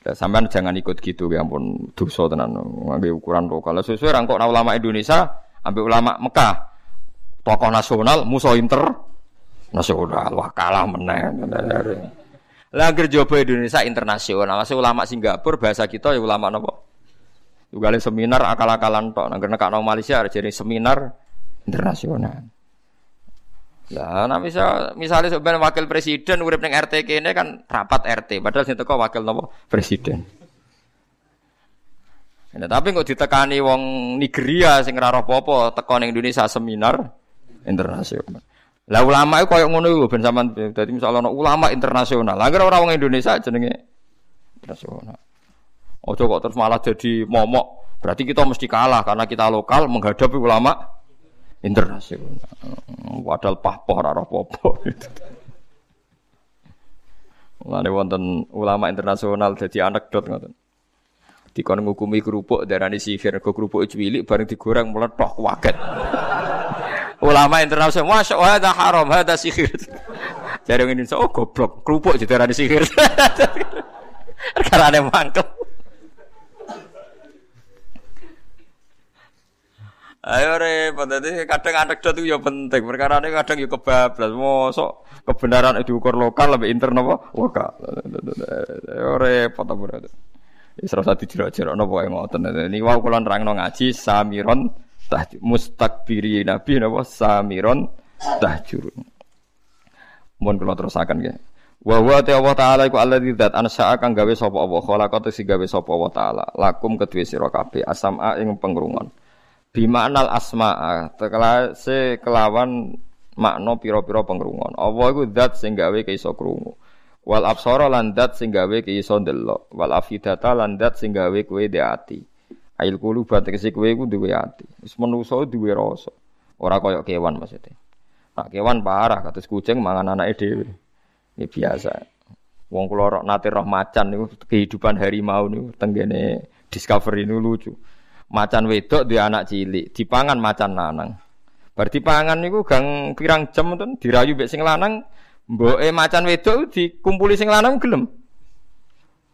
A: Ya, sampean jangan ikut gitu ya ampun dosa tenan ngambil ukuran lokal. Sesuai rangkok ulama Indonesia, ambil ulama Mekah, tokoh nasional, musuh inter nasional, wah kalah meneng. Lah jopo Indonesia internasional, masih ulama Singapura bahasa kita ya ulama napa? Juga seminar akal-akalan tok, nang kena Malaysia jadi seminar internasional. Lah, nah misal misalnya sebenarnya wakil presiden urip ning RT kene kan rapat RT, padahal sing teko wakil nopo presiden. Nah, tapi kok ditekani wong Nigeria sing ora apa-apa teko ning Indonesia seminar internasional. Lah ulama itu koyo ngono iku ben sampean dadi misalnya ono ulama internasional. Lah ora wong Indonesia jenenge internasional. Ojo kok terus malah jadi momok. Berarti kita mesti kalah karena kita lokal menghadapi ulama internasional. Wadal pahpoh ora apa-apa. Mulane wonten ulama internasional jadi anekdot ngoten. Dikon ngukumi kerupuk darani sihir, kok kerupuk cilik bareng digoreng meletok waget. ulama internasional, masya Allah, ada haram, ada sihir. Jadi ini oh goblok, kerupuk jadi darani sihir. Karena ada mangkel. Ayo repot dadi kadang anekdot itu ya penting. Perkara ini kadang ya kebablas. Mosok kebenaran diukur lokal lebih intern apa? Lokal. Ayo repot apa berarti. Wis ora usah dijero-jero napa wae ngoten. Ini wau kula nerangno ngaji samiron tahjur mustakbiri nabi napa samiron tahjur. Mohon kula terusaken nggih. Wa huwa ta Allah taala iku alladzi dzat kang gawe sapa Allah khalaqata sing gawe sapa Allah taala lakum kedue sira kabeh asama ing pengrungon bimaknal asma'a se kelawan makna pira-pira pengrungon Allah iku zat sing gawe iso krungu? Wal absara lan zat sing gawe iso ndelok. Wal afidata lan zat sing gawe kowe dhe ati. Ail kulu tegese kowe iku duwe ati. Wis manusa duwe rasa. Ora kaya kewan maksudnya. Nah kewan parah kados kucing mangan anake dhewe. Ini biasa. Wong kula rok nate roh macan niku kehidupan harimau niku tenggene discovery niku lucu macan wedok di anak cilik, dipangan macan lanang. Bar dipangan niku gang pirang jam ten dirayu mbek sing lanang, mboke macan wedok dikumpuli sing lanang gelem.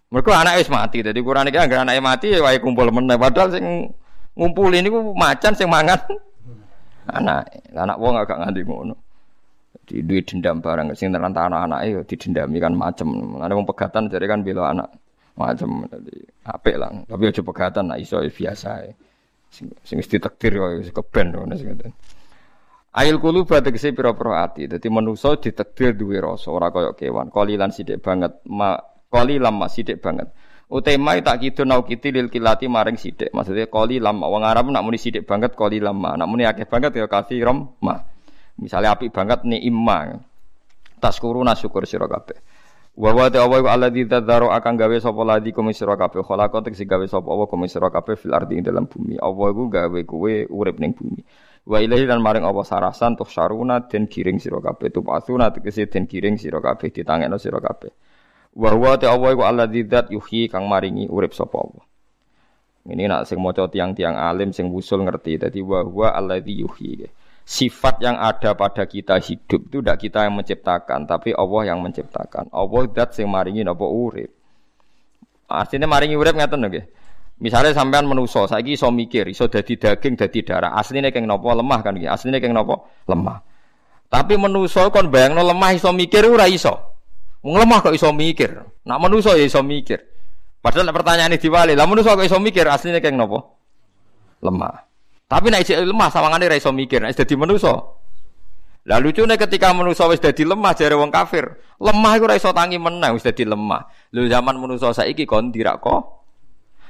A: Mereka anak wis mati, jadi kurang iki anggere anake mati ya wae kumpul meneh padahal sing ngumpuli niku macan sing mangan anak. Anak wong agak nganti ngono. Di duit dendam barang sing terlantar anak-anak ya didendami kan macem. Ada wong pegatan jadi kan bela anak macam tadi apik lah tapi aja pegatan nah iso biasa ya. sing sing ditakdir kok wis keben ngono sing ngoten Ail kulu tegese pira-pira ati. Dadi manusa ditakdir duwe rasa ora kaya kewan. Kolilan sithik banget, ma kolilan mak sithik banget. Utema tak kidu nau kiti lil kilati maring sidik. Maksudnya koli lama. Wong Arab nak muni sidik banget koli lama. Nak muni akeh banget ya rom ma. Misalnya api banget ni imma. Taskuruna syukur sira kabeh. Wa wa ta wa alladzi tadzaro akan gawe sapa ladi kum sira kabeh. Khalaqat sing gawe sapa Allah kum sira kabeh fil ardi ing dalam bumi. Allah iku gawe kowe urip ning bumi. Wa ilahi lan maring Allah sarasan tuh syaruna den giring sira kabeh. Tupasuna tegese den giring sira kabeh ditangekno sira kabeh. Wa huwa ta Allah iku alladzi dzat yuhyi kang maringi urip sapa Allah. Ini nak sing maca tiang-tiang alim sing wusul ngerti. Dadi wa huwa alladzi yuhyi. Sifat yang ada pada kita hidup itu tidak kita yang menciptakan, tapi Allah yang menciptakan. Allah dat sing maringi napa urip. Artinya maringi urip ngaten nggih. Misalnya sampean menuso, saiki iso mikir, iso dadi daging, dadi darah. Aslinya keng nopo lemah kan gitu. Aslinya keng nopo lemah. Tapi menuso kon bayangno lemah iso mikir ora iso. Wong lemah kok iso mikir. Nak manusa ya iso mikir. Padahal pertanyaan ini diwali, lah manusa kok iso mikir aslinya kayak nopo? Lemah. Tapi nek isih lemah sawangane ra iso mikir, nek dadi manusa. Lah lucune ketika manusa wis dadi lemah jare wong kafir, lemah iku ora iso tangi menang wis dadi lemah. Lho zaman manusa saiki kon dirak kok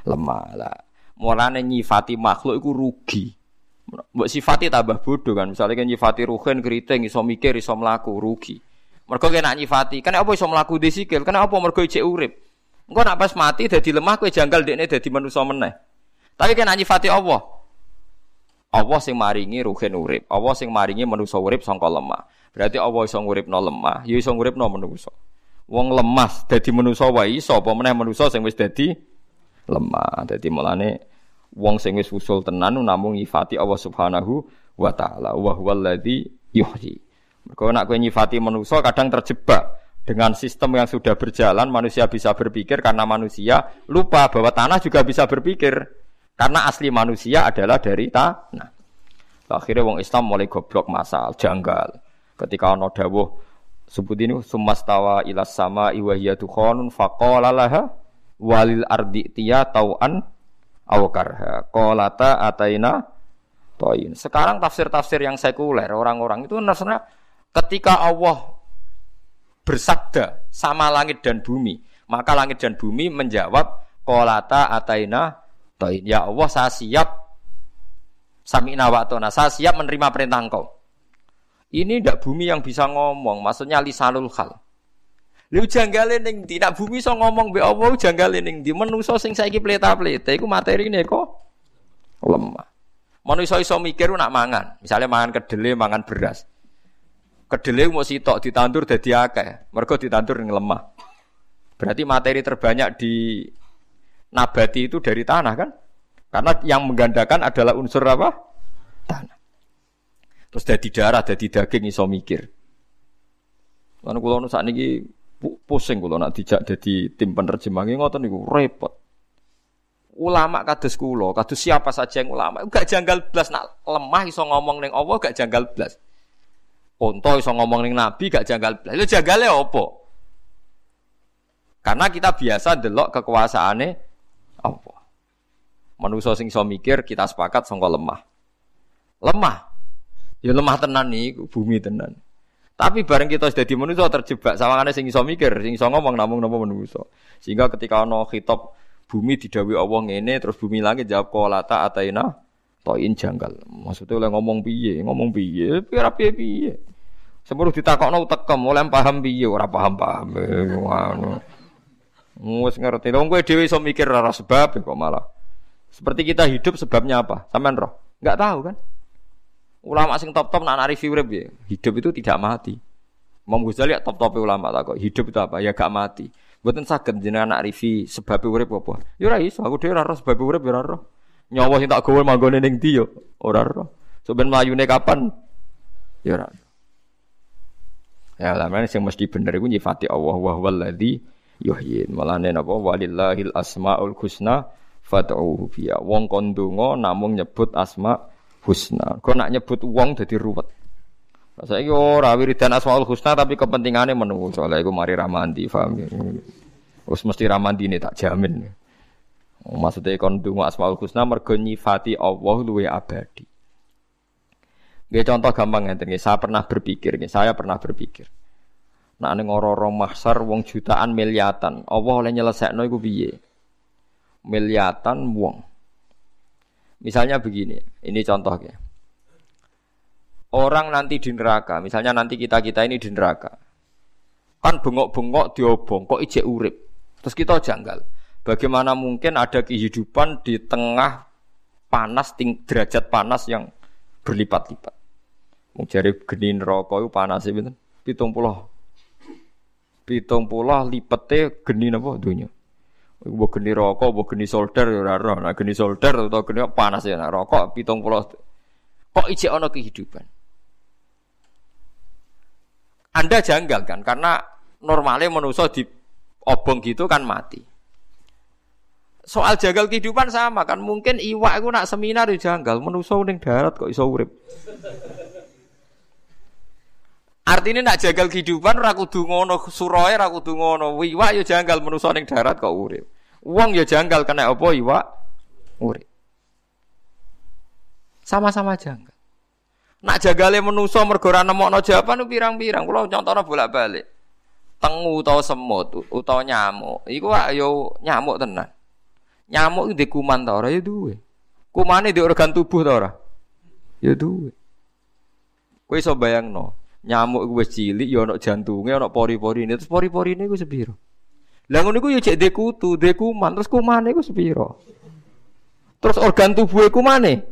A: lemah. Lah mulane nyifati makhluk iku rugi. Mbok sifati tambah bodoh kan. Misalnya kan nyifati ruhen keriting iso mikir iso mlaku rugi. Mergo kena nyifati. Kena apa iso mlaku di sikil? Kena apa mergo ijek urip? Engko nak pas mati dadi lemah kowe janggal dekne dadi manusa meneh. Tapi kena nyifati Allah. Allah sing maringi ruhin urip. Allah sing maringi manusa urip sangka lemah. Berarti Allah iso nguripno lemah, ya iso nguripno manusa. Wong lemah dadi manusa wae iso apa meneh manusa sing wis dadi lemah. Dadi mulane wong sing wis usul tenan namung nyifati Allah Subhanahu wa taala. Wa huwallazi yuhyi. Kalau nak kue nyifati manusia kadang terjebak dengan sistem yang sudah berjalan manusia bisa berpikir karena manusia lupa bahwa tanah juga bisa berpikir karena asli manusia adalah dari tanah. Akhirnya wong Islam mulai goblok masal, janggal. Ketika ono dawuh sebut ini sumastawa ilas sama iwahiyya dukhonun faqala laha walil ardi tiya tauan awakarha kolata ataina toin. Sekarang tafsir-tafsir yang sekuler orang-orang itu rasanya Ketika Allah bersabda sama langit dan bumi, maka langit dan bumi menjawab kolata ataina toin. Ya Allah saya siap sami nawatona, saya siap menerima perintah engkau. Ini ndak bumi yang bisa ngomong, maksudnya lisanul hal. Lu janggale ning ndi? Nak bumi so ngomong be Allah janggale ning ndi? Manusa sing saiki pleta-pleta iku materine kok lemah. Manusa iso mikir nak mangan, misalnya mangan kedele, mangan beras. Kedele mau sitok ditandur dadi akeh. Mergo ditandur ning lemah. Berarti materi terbanyak di nabati itu dari tanah kan? Karena yang menggandakan adalah unsur apa? Tanah. Terus dari darah, dari daging iso mikir. Lan kula nu sakniki pusing kula nak dijak dadi tim penerjemah ngoten niku repot. Ulama kados kula, kados siapa saja yang ulama, gak janggal blas nak lemah iso ngomong ning Allah gak janggal blas. Onto iso ngomong ning Nabi gak janggal. Lha janggale opo? Karena kita biasa delok kekuasaane apa? Manusa sing iso mikir kita sepakat sangka lemah. Lemah. Ya lemah tenan nih, bumi tenan. Tapi bareng kita sudah di manusia terjebak sawangane sing iso mikir, sing iso ngomong namung napa manusa. Sehingga ketika ana khitab bumi didawi Allah ngene terus bumi langit jawab kolata ataina toin janggal. Maksudnya oleh ngomong piye, ngomong piye, piye piye piye. Sebelum ditakokno tekem, oleh paham piye ora paham-paham. Wis ngerti. Wong kowe dhewe iso mikir ora sebab kok malah. Seperti kita hidup sebabnya apa? Sampean roh? Enggak tahu kan? Ulama sing top-top nak narifi urip ya. Hidup itu tidak mati. Imam Ghazali ya top-top ulama tak kok. Hidup itu apa? Ya gak mati. Mboten saged jenengan nak rivi sebab urip apa? Ya ora iso, aku dhewe ora roh sebab urip ya ora roh. Nyawa sing tak gawe manggone ning ndi yo? Ora roh. Sampeyan mlayune kapan? Ya ora. Ya lamane sing mesti bener iku nyifati Allah wa huwallazi yuhyin. Mulane napa walillahil asmaul husna fad'uhu biya. Wong kon donga namung nyebut asma husna. Kok nak nyebut wong dadi ruwet. Saiki ora wiridan asmaul husna tapi kepentingane menunggu soalnya iku mari ramandi paham ya. Wis mesti ramandi ini tak jamin. Maksudnya kon asmaul husna mergo nyifati Allah luwe abadi. Gak contoh gampang ngeten Saya pernah berpikir, saya pernah berpikir. Nak ning ora mahsar wong jutaan miliatan, Allah oleh nyelesekno iku piye? miliatan wong. Misalnya begini, ini contohnya. Orang nanti di neraka, misalnya nanti kita-kita ini di neraka. Kan bengok-bengok diobong, kok ijek urip. Terus kita janggal. Bagaimana mungkin ada kehidupan di tengah panas, ting, derajat panas yang berlipat-lipat. Mencari geni neraka itu panas itu pitung puluh. Pitung puluh lipetnya geni apa dunia. Mbok geni rokok, mbok geni solder ya ora. Nah geni solder atau geni panas ya nah, rokok 70. Kok ijek ana kehidupan? Anda janggal kan karena normalnya manusia di obong gitu kan mati. Soal janggal kehidupan sama kan mungkin iwak itu nak seminar di janggal manusia ning darat kok iso urip. Artinya nak jagal kehidupan ora kudu ngono suroe ora kudu ngono. Iwak ya janggal manusa ning darat kok urip. Wong ya janggal kena apa iwak urip. Sama-sama janggal. Nak jagale manusa mergo ora nemokno jawaban pirang-pirang. Kula contohna bolak-balik. Tengu utawa semut utawa nyamuk. Iku yo ya nyamuk tenan. Nyamuk itu kuman ta ora ya duwe. Kumane di organ tubuh ta ora? Ya duwe. Kowe iso nyamuk gue cilik ya ana jantunge ana pori-porine. Terus pori-porine gue sepiro? Lah ngono iku ya cek dekutu dekuman terus kumane gue sepiro? Terus organ tubuh kumane?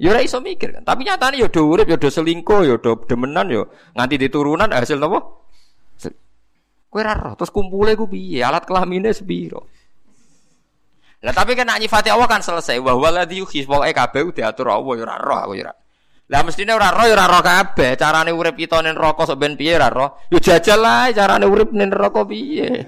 A: Ya ora iso mikir kan tapi nyatane ya do urip ya do selingkuh ya do demenan ya nganti diturunan hasil napa? Kowe ora roh terus kumpule ku piye? Alat kelamine sepiro? Lah tapi kan nyifati Allah kan selesai. Bahwa ladzi yukhis pokoke kabeh diatur Allah ya ora roh aku ya lah mestine ora roh ya ora roh kabeh, carane urip kita ning neraka sok ben piye ora roh. Yo jajal lah carane urip ning neraka piye.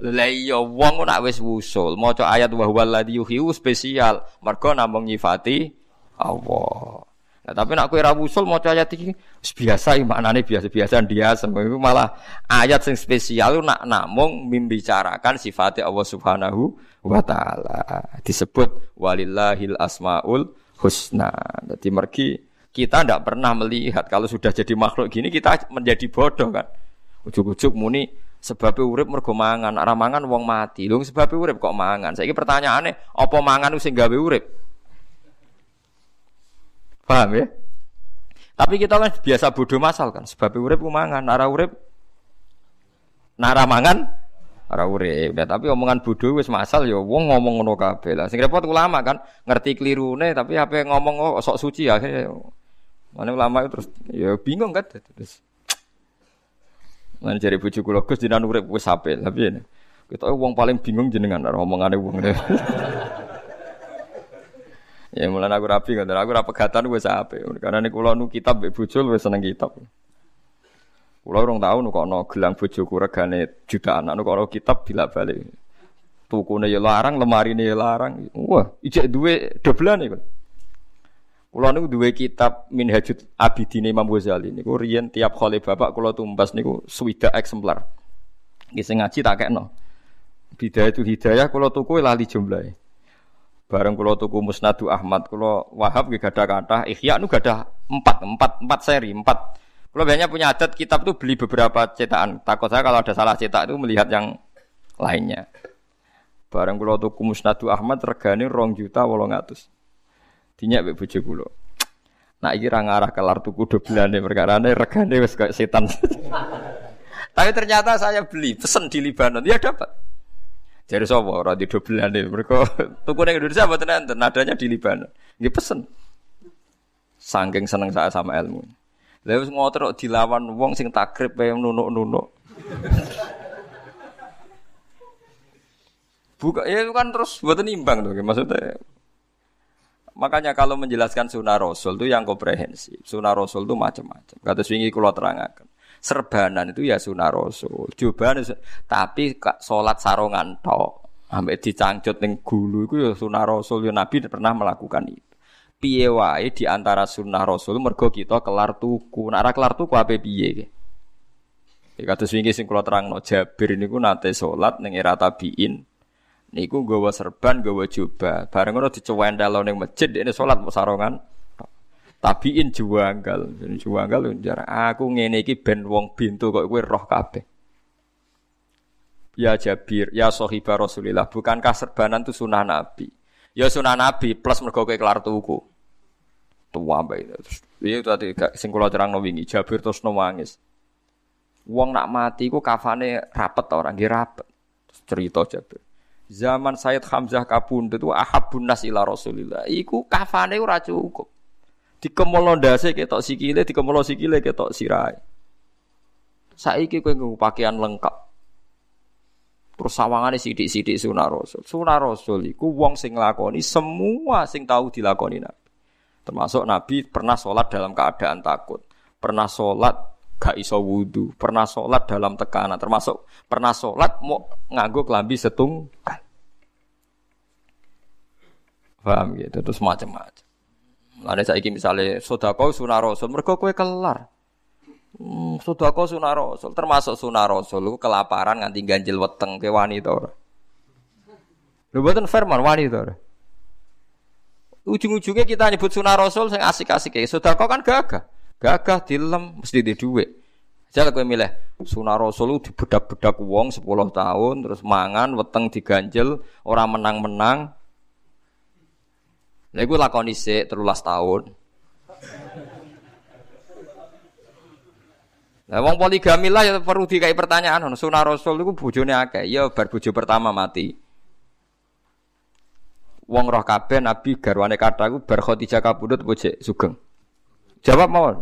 A: Lah iya wong nak wis wusul, maca ayat wa huwal ladzi yuhyi spesial, mergo namung nyifati Allah. Nah, tapi nak kowe ora wusul maca ayat iki biasa iki maknane biasa-biasa dia iku malah ayat sing spesial nak namung membicarakan sifat Allah Subhanahu wa taala. Disebut walillahil asmaul husna. Jadi mergi kita tidak pernah melihat kalau sudah jadi makhluk gini kita menjadi bodoh kan. Ujuk-ujuk muni sebab urip mergo mangan, arah mangan wong mati. Lho sebab urip kok mangan. Saiki pertanyaannya apa mangan sing gawe urip? Paham ya? Tapi kita kan biasa bodoh masal kan. Sebab urip ku mangan, arah urip nara mangan ora urip. Tapi omongan bodoh wis masal ya wong ngomong ngono kabeh. Lah sing repot ulama kan ngerti klirune tapi apa ngomong oh, sok suci ya. Mana ulama itu terus ya bingung kan terus. Mana cari bojo kula Gus jenengan urip wis apik. Tapi ya, kita wong paling bingung jenengan omongane wong. ya mulane aku rapi kan aku ra pegatan wis apik. Karena nek kula nu kitab bojo wis seneng kitab. Kulo orang tahu nu kono gelang bojoku regane jutaan, nu kono kitab bila balik. Tukune ya larang, lemari ya larang. Wah, ijek duwe doblane kan. Kulo niku duwe kitab Minhajul Abidin Imam Ghazali niku riyen tiap kali bapak kulo tumbas niku swida eksemplar. Nggih sing ngaji tak kekno. Bidayatul Hidayah kulo tuku lali jumlahe. Bareng kulo tuku Musnadu Ahmad, kulo Wahab nggih gadah kathah, Ihya nu gadah empat, empat, empat seri, empat kalau biasanya punya adat kitab itu beli beberapa cetakan. Takut saya kalau ada salah cetak itu melihat yang lainnya. Barang kulo tuku Musnadu Ahmad regane rong juta wolong atus. Dinyak mbek bojo kulo. Nah iki ra ngarah kelar tuku doblane perkara regane wis kayak setan. Tapi ternyata saya beli pesen di Libanon ya dapat. Jadi sapa ora di doblane mereka tuku ning Indonesia mboten enten nadanya di Libanon. Nggih pesen. Saking seneng saya sama ilmu. Lah wis dilawan wong sing takrib kaya nunuk-nunuk. Buka ya itu kan terus buat imbang tuh maksudnya. Makanya kalau menjelaskan sunnah Rasul itu yang komprehensif. Sunnah Rasul itu macam-macam. Kata swingi kalau terangkan. Serbanan itu ya sunnah Rasul. Cobaan tapi sholat sarongan tok. Sampai dicangcut ning gulu itu ya sunnah Rasul. Ya Nabi pernah melakukan itu piye wae di antara sunnah Rasul mergo kita kelar tuku. Nek ora kelar tuku ape piye iki? Ya kados wingi sing kula terangno Jabir niku nate salat ning era tabiin. Niku nggawa serban, nggawa jubah. Bareng ngono dicewendel ning masjid ini salat sarongan. Tabiin juanggal, juanggal jarang. Aku ngene iki ben wong bintu kok kowe roh kabeh. Ya Jabir, ya sahibah Rasulillah, bukankah serbanan itu sunnah Nabi? Ya sunnah Nabi plus mergo kowe kelar tuku. Tua bae terus. Iya tadi sing kula terang wingi Jabir terus nangis. Wong nak mati ku kafane rapet orang nggih rapet. Terus cerita Jabir. Zaman Sayyid Hamzah kabundut itu ahabun nas ila Rasulillah. Iku kafane ora cukup. Dikemolo ndase ketok sikile, dikemolo sikile ketok sirai. Saiki kowe nggo pakaian lengkap. Terus sawangane sidik-sidik sunah rasul. Sunah rasul iku wong sing nglakoni semua sing tahu dilakoni Nabi. Termasuk Nabi pernah sholat dalam keadaan takut. Pernah sholat gak iso wudhu. Pernah sholat dalam tekanan. Termasuk pernah sholat mau nganggo kelambi setunggal. Paham gitu. Terus macam-macam. Ada saya misalnya sodako sunah rasul. Mereka kue kelar. Hmm, kau sunah rasul, termasuk sunah rasul lu kelaparan nganti ganjil weteng ke wanita ora. Lho mboten firman wanita ora. Ujung-ujungnya kita nyebut sunah rasul sing asik-asik ya. kau kan gagah. Gagah dilem mesti di duit. Saya kowe milih sunah rasul di bedak-bedak wong 10 tahun terus mangan weteng diganjel orang menang-menang. Lha iku lakoni sik 13 tahun. Nah, wong poligami lah ya perlu dikai pertanyaan. Sunah Rasul itu bojone akeh. Ya bar bojo pertama mati. Wong roh kabeh Nabi garwane kata iku bar Khadijah kabudut bojo sugeng. Jawab mawon.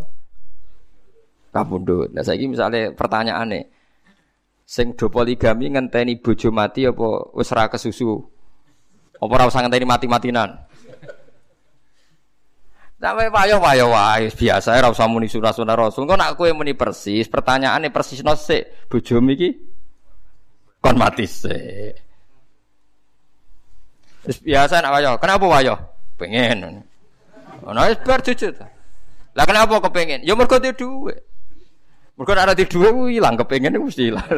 A: Kabudut. Nah saiki misale pertanyaane sing do poligami ngenteni bojo mati apa wis ra kesusu? Apa ora usah ngenteni mati-matinan? Sampai payo payo wae biasa ora usah muni sunah-sunah Rasul. Kok nak kowe muni persis, pertanyaane persis sik, bojomu iki kon mati sik. Wis biasa nak wayo. Kenapa wayo? Pengen. Ono wis bar jujur. Lah kenapa kepengen? Ya mergo duwe dhuwit. Mergo nek ora di dhuwit ku ilang kepengen mesti ilang.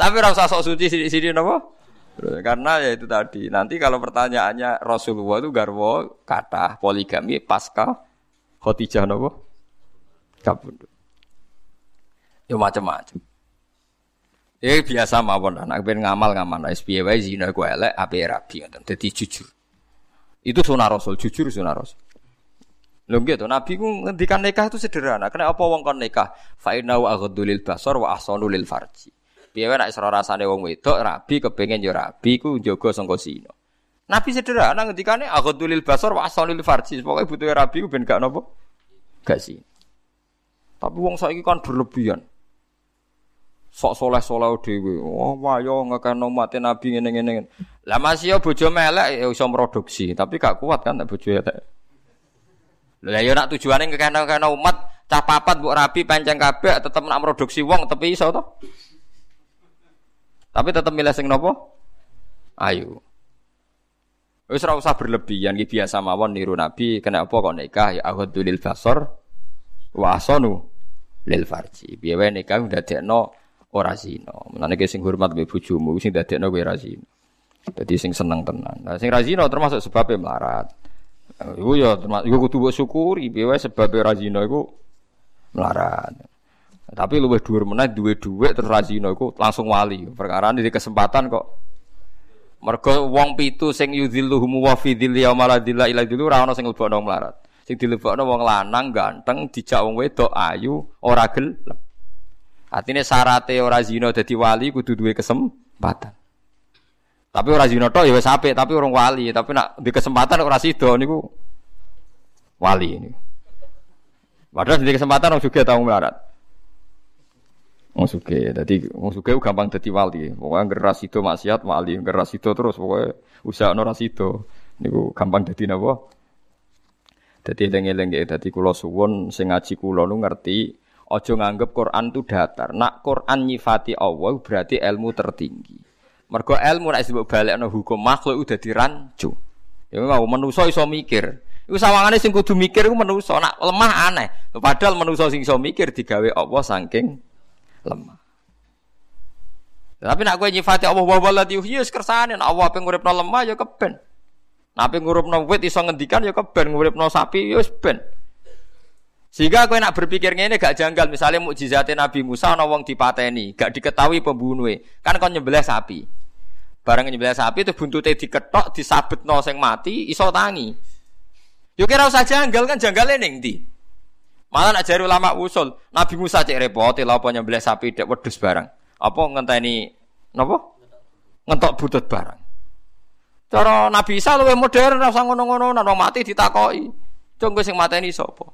A: Tapi ora usah sok suci sini-sini napa? Karena ya itu tadi. Nanti kalau pertanyaannya Rasulullah itu garwo kata poligami pasca khotijah nopo kabundut. Ya macam-macam. Ya biasa mawon anak ben ngamal ngamal SPY wae zina ku elek ape rabi ngoten. Dadi jujur. Itu sunah Rasul, jujur sunah Rasul. Lho gitu, Nabi ku ngendikan nikah itu sederhana. Kenapa wong kon nikah? Fa inna wa aghdulil basar wa ahsanu lil farji. Piye nek isra rasane wong wedok rabi kepengin yo rabi ku njaga sangka sina. Nabi sederhana ngendikane aghadulil basar wa asalil farji. Pokoke butuhe rabi ku ben gak? Gak sih. Tapi wong saiki kan berlebihan. Sok soleh-soleh dhewe. Oh, wayo ngekeno mate nabi ngene-ngene. Lah masih yo bojo melek ya iso produksi, tapi gak kuat kan nek bojo elek. Lah yo nak tujuane ngekeno-keno umat cah papat mbok rabi pancen kabeh tetep nak produksi wong tapi iso to? Tapi tetap milih sing nopo? Ayu. Wis ora usah berlebihan iki biasa mawon niru Nabi kenapa kok nikah ya ahadul basar wa asanu lil farji. Piye wae nikah ndadekno ora zina. Mulane ki sing hormat mbek bojomu sing ndadekno kowe ora zina. Dadi sing seneng tenan. Nah sing ra termasuk sebabnya melarat. Iku ya termasuk iku kudu syukuri piye wae sebab ora zina iku melarat. Tapi luwih dhuwur meneh duwe dhuwit terus razino iku langsung wali. Perkara di kesempatan kok mergo wong pitu sing yudhilluhum wa fi dhilli yaumala dhilla ila dhillu ora ana sing mlebokno melarat. Sing dilebokno wong lanang ganteng dijak wong wedok ayu ora gelem. Artinya syaratnya ora zina dadi wali kudu duwe kesempatan. Tapi ora zina tok ya wis apik, tapi orang wali, tapi nak di kesempatan ora sida niku wali ini. Padahal di kesempatan orang juga tahu melarat. Wong suge, dadi wong suge gampang dadi wali. Pokoke geras itu maksiat wali, geras itu terus pokoke usaha ora sida. Niku gampang dadi napa? Dadi eling-eling nggih dadi kula suwun sing ngaji kula nu ngerti aja nganggep Quran tu datar. Nak Quran nyifati Allah berarti ilmu tertinggi. Mergo ilmu nek disebut balekno hukum makhluk udah dirancu. Ya mau manusa iso mikir. Iku sawangane sing kudu mikir iku manusa, nak lemah aneh. Padahal manusa sing iso mikir digawe Allah saking lemah. Tapi nak gue nyifati Allah wa waladi yuhyi kersane Allah apa nguripno lemah ya keben. Nah apa nguripno wit iso ngendikan ya keben, nguripno sapi ya wis ben. Sehingga kowe nak berpikir ngene gak janggal, misalnya mukjizatnya Nabi Musa ana wong dipateni, gak diketahui pembunuhnya. Kan kon nyembelih sapi. Barang nyembelih sapi itu buntute diketok, disabetno sing mati, iso tangi. Yo kira usah janggal kan janggale ning ndi? Malah nak jari ulama usul, Nabi Musa cek repot, lha apa nyembelih sapi dek wedhus barang. Apa ngenteni napa? Ngentok butut barang. Cara Nabi Isa luwih modern rasa ngono-ngono, nek mati ditakoki. Cung sing mateni sapa?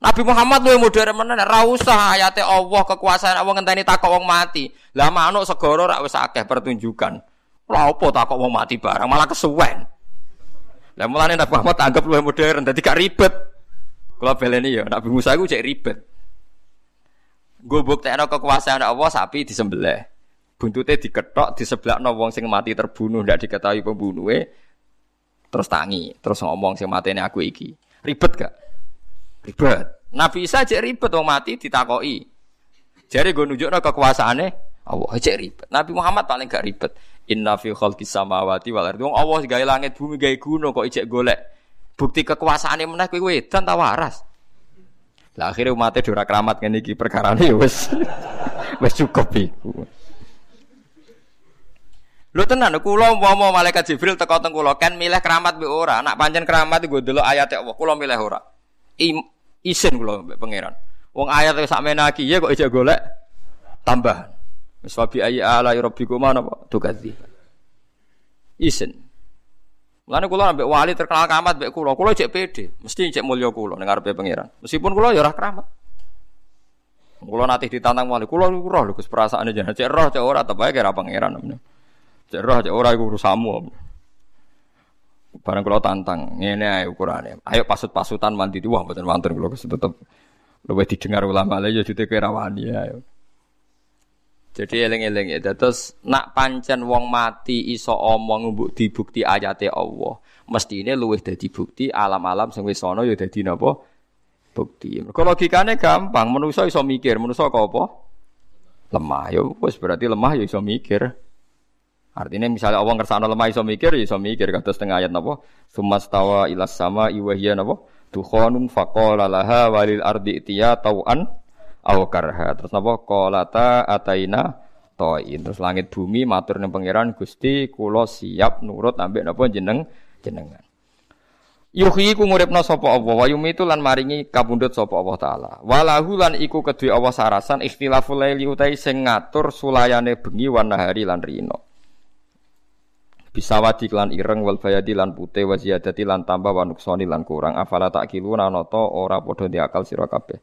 A: Nabi Muhammad luwih modern menan ra usah ayate Allah kekuasaan Allah ngenteni takok wong mati. Lah manuk segoro rak wis akeh pertunjukan. Lah apa takok wong mati barang malah kesuwen. Lah mulane Nabi Muhammad anggap luwih modern dadi gak ribet. Kula beleni ya Nabi Musa iku cek ribet. Gue buktekno kekuasaan Allah sapi disembelih. Buntute diketok diseblakno wong sing mati terbunuh ndak diketahui pembunuhe. Terus tangi, terus ngomong sing matene aku iki. Ribet gak? Ribet. Nabi Isa cek ribet wong mati ditakoki. Jare gue nunjukno kekuasaane Allah cek ribet. Nabi Muhammad paling gak ribet. Inna fi khalqis samawati wal ardi. Wong Allah gawe langit bumi gawe gunung kok ijek golek. Bukti kekuasaane meneh kowe wedan ta waras. Lah akhirnya umatnya dora keramat ngene iki perkarane ya wis wis cukup iku. Lho tenan kula umpama malaikat Jibril teko teng kan milih keramat mbek ora. Nak pancen keramat iku delok ayat Allah kula milih ora. I, isin kula mbek pangeran. Wong ayat sak menaki ya kok ijek golek tambahan. Wis wabi ayi ala rabbikuma napa tukadzi. Isin. Mulane kula ambek wali terkenal keramat mbek kula, kula cek pede, mesti cek mulya kula ning ngarepe pangeran. Meskipun kula ya ora keramat. Kula nanti ditantang wali, kula roh lho Gus perasaane jenengan cek roh cek ora tapi kira pangeran. Cek roh cek ora iku urusanmu. Barang kula tantang, ngene ae ukurane. Ayo pasut-pasutan mandi wah mboten wonten kula tetep luwih didengar ulama lha ya jute kira wani ayo. Jadi eling-eling ya. Terus nak pancen wong mati iso omong mbok dibukti ayate Allah. Mestine luwih dadi bukti alam-alam sing wis ana ya dadi napa? Bukti. Mergo logikane gampang, manusa iso mikir, manusa kok apa? Lemah. Ya wis berarti lemah ya iso mikir. Artinya misalnya Allah ngersano lemah iso mikir, ya iso mikir kados tengah ayat napa? Sumastawa ilas sama iwahya napa? Tukhonun faqala laha walil ardi tiya tau'an aw karha. Terus napa qalata ataina toin. Terus langit bumi matur ning pangeran Gusti kula siap nurut ambek napa jeneng jenengan. Yuhyi ku nguripna sapa Allah wa yumitu lan maringi kapundhut sapa Allah taala. Walahu lan iku kedue Allah sarasan ikhtilaful laili utai sing ngatur sulayane bengi wan nahari lan rino. Bisa wadi lan ireng wal bayadi lan putih wa ziyadati lan tambah wa nuksoni lan kurang afala tak kiluna nata ora padha diakal sira kabeh.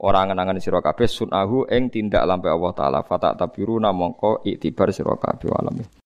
A: Orang ngenangan sira kabeh sunahu ing tindak lampe Allah taala. Fata tabiru namangka iktibar sira kabeh alamin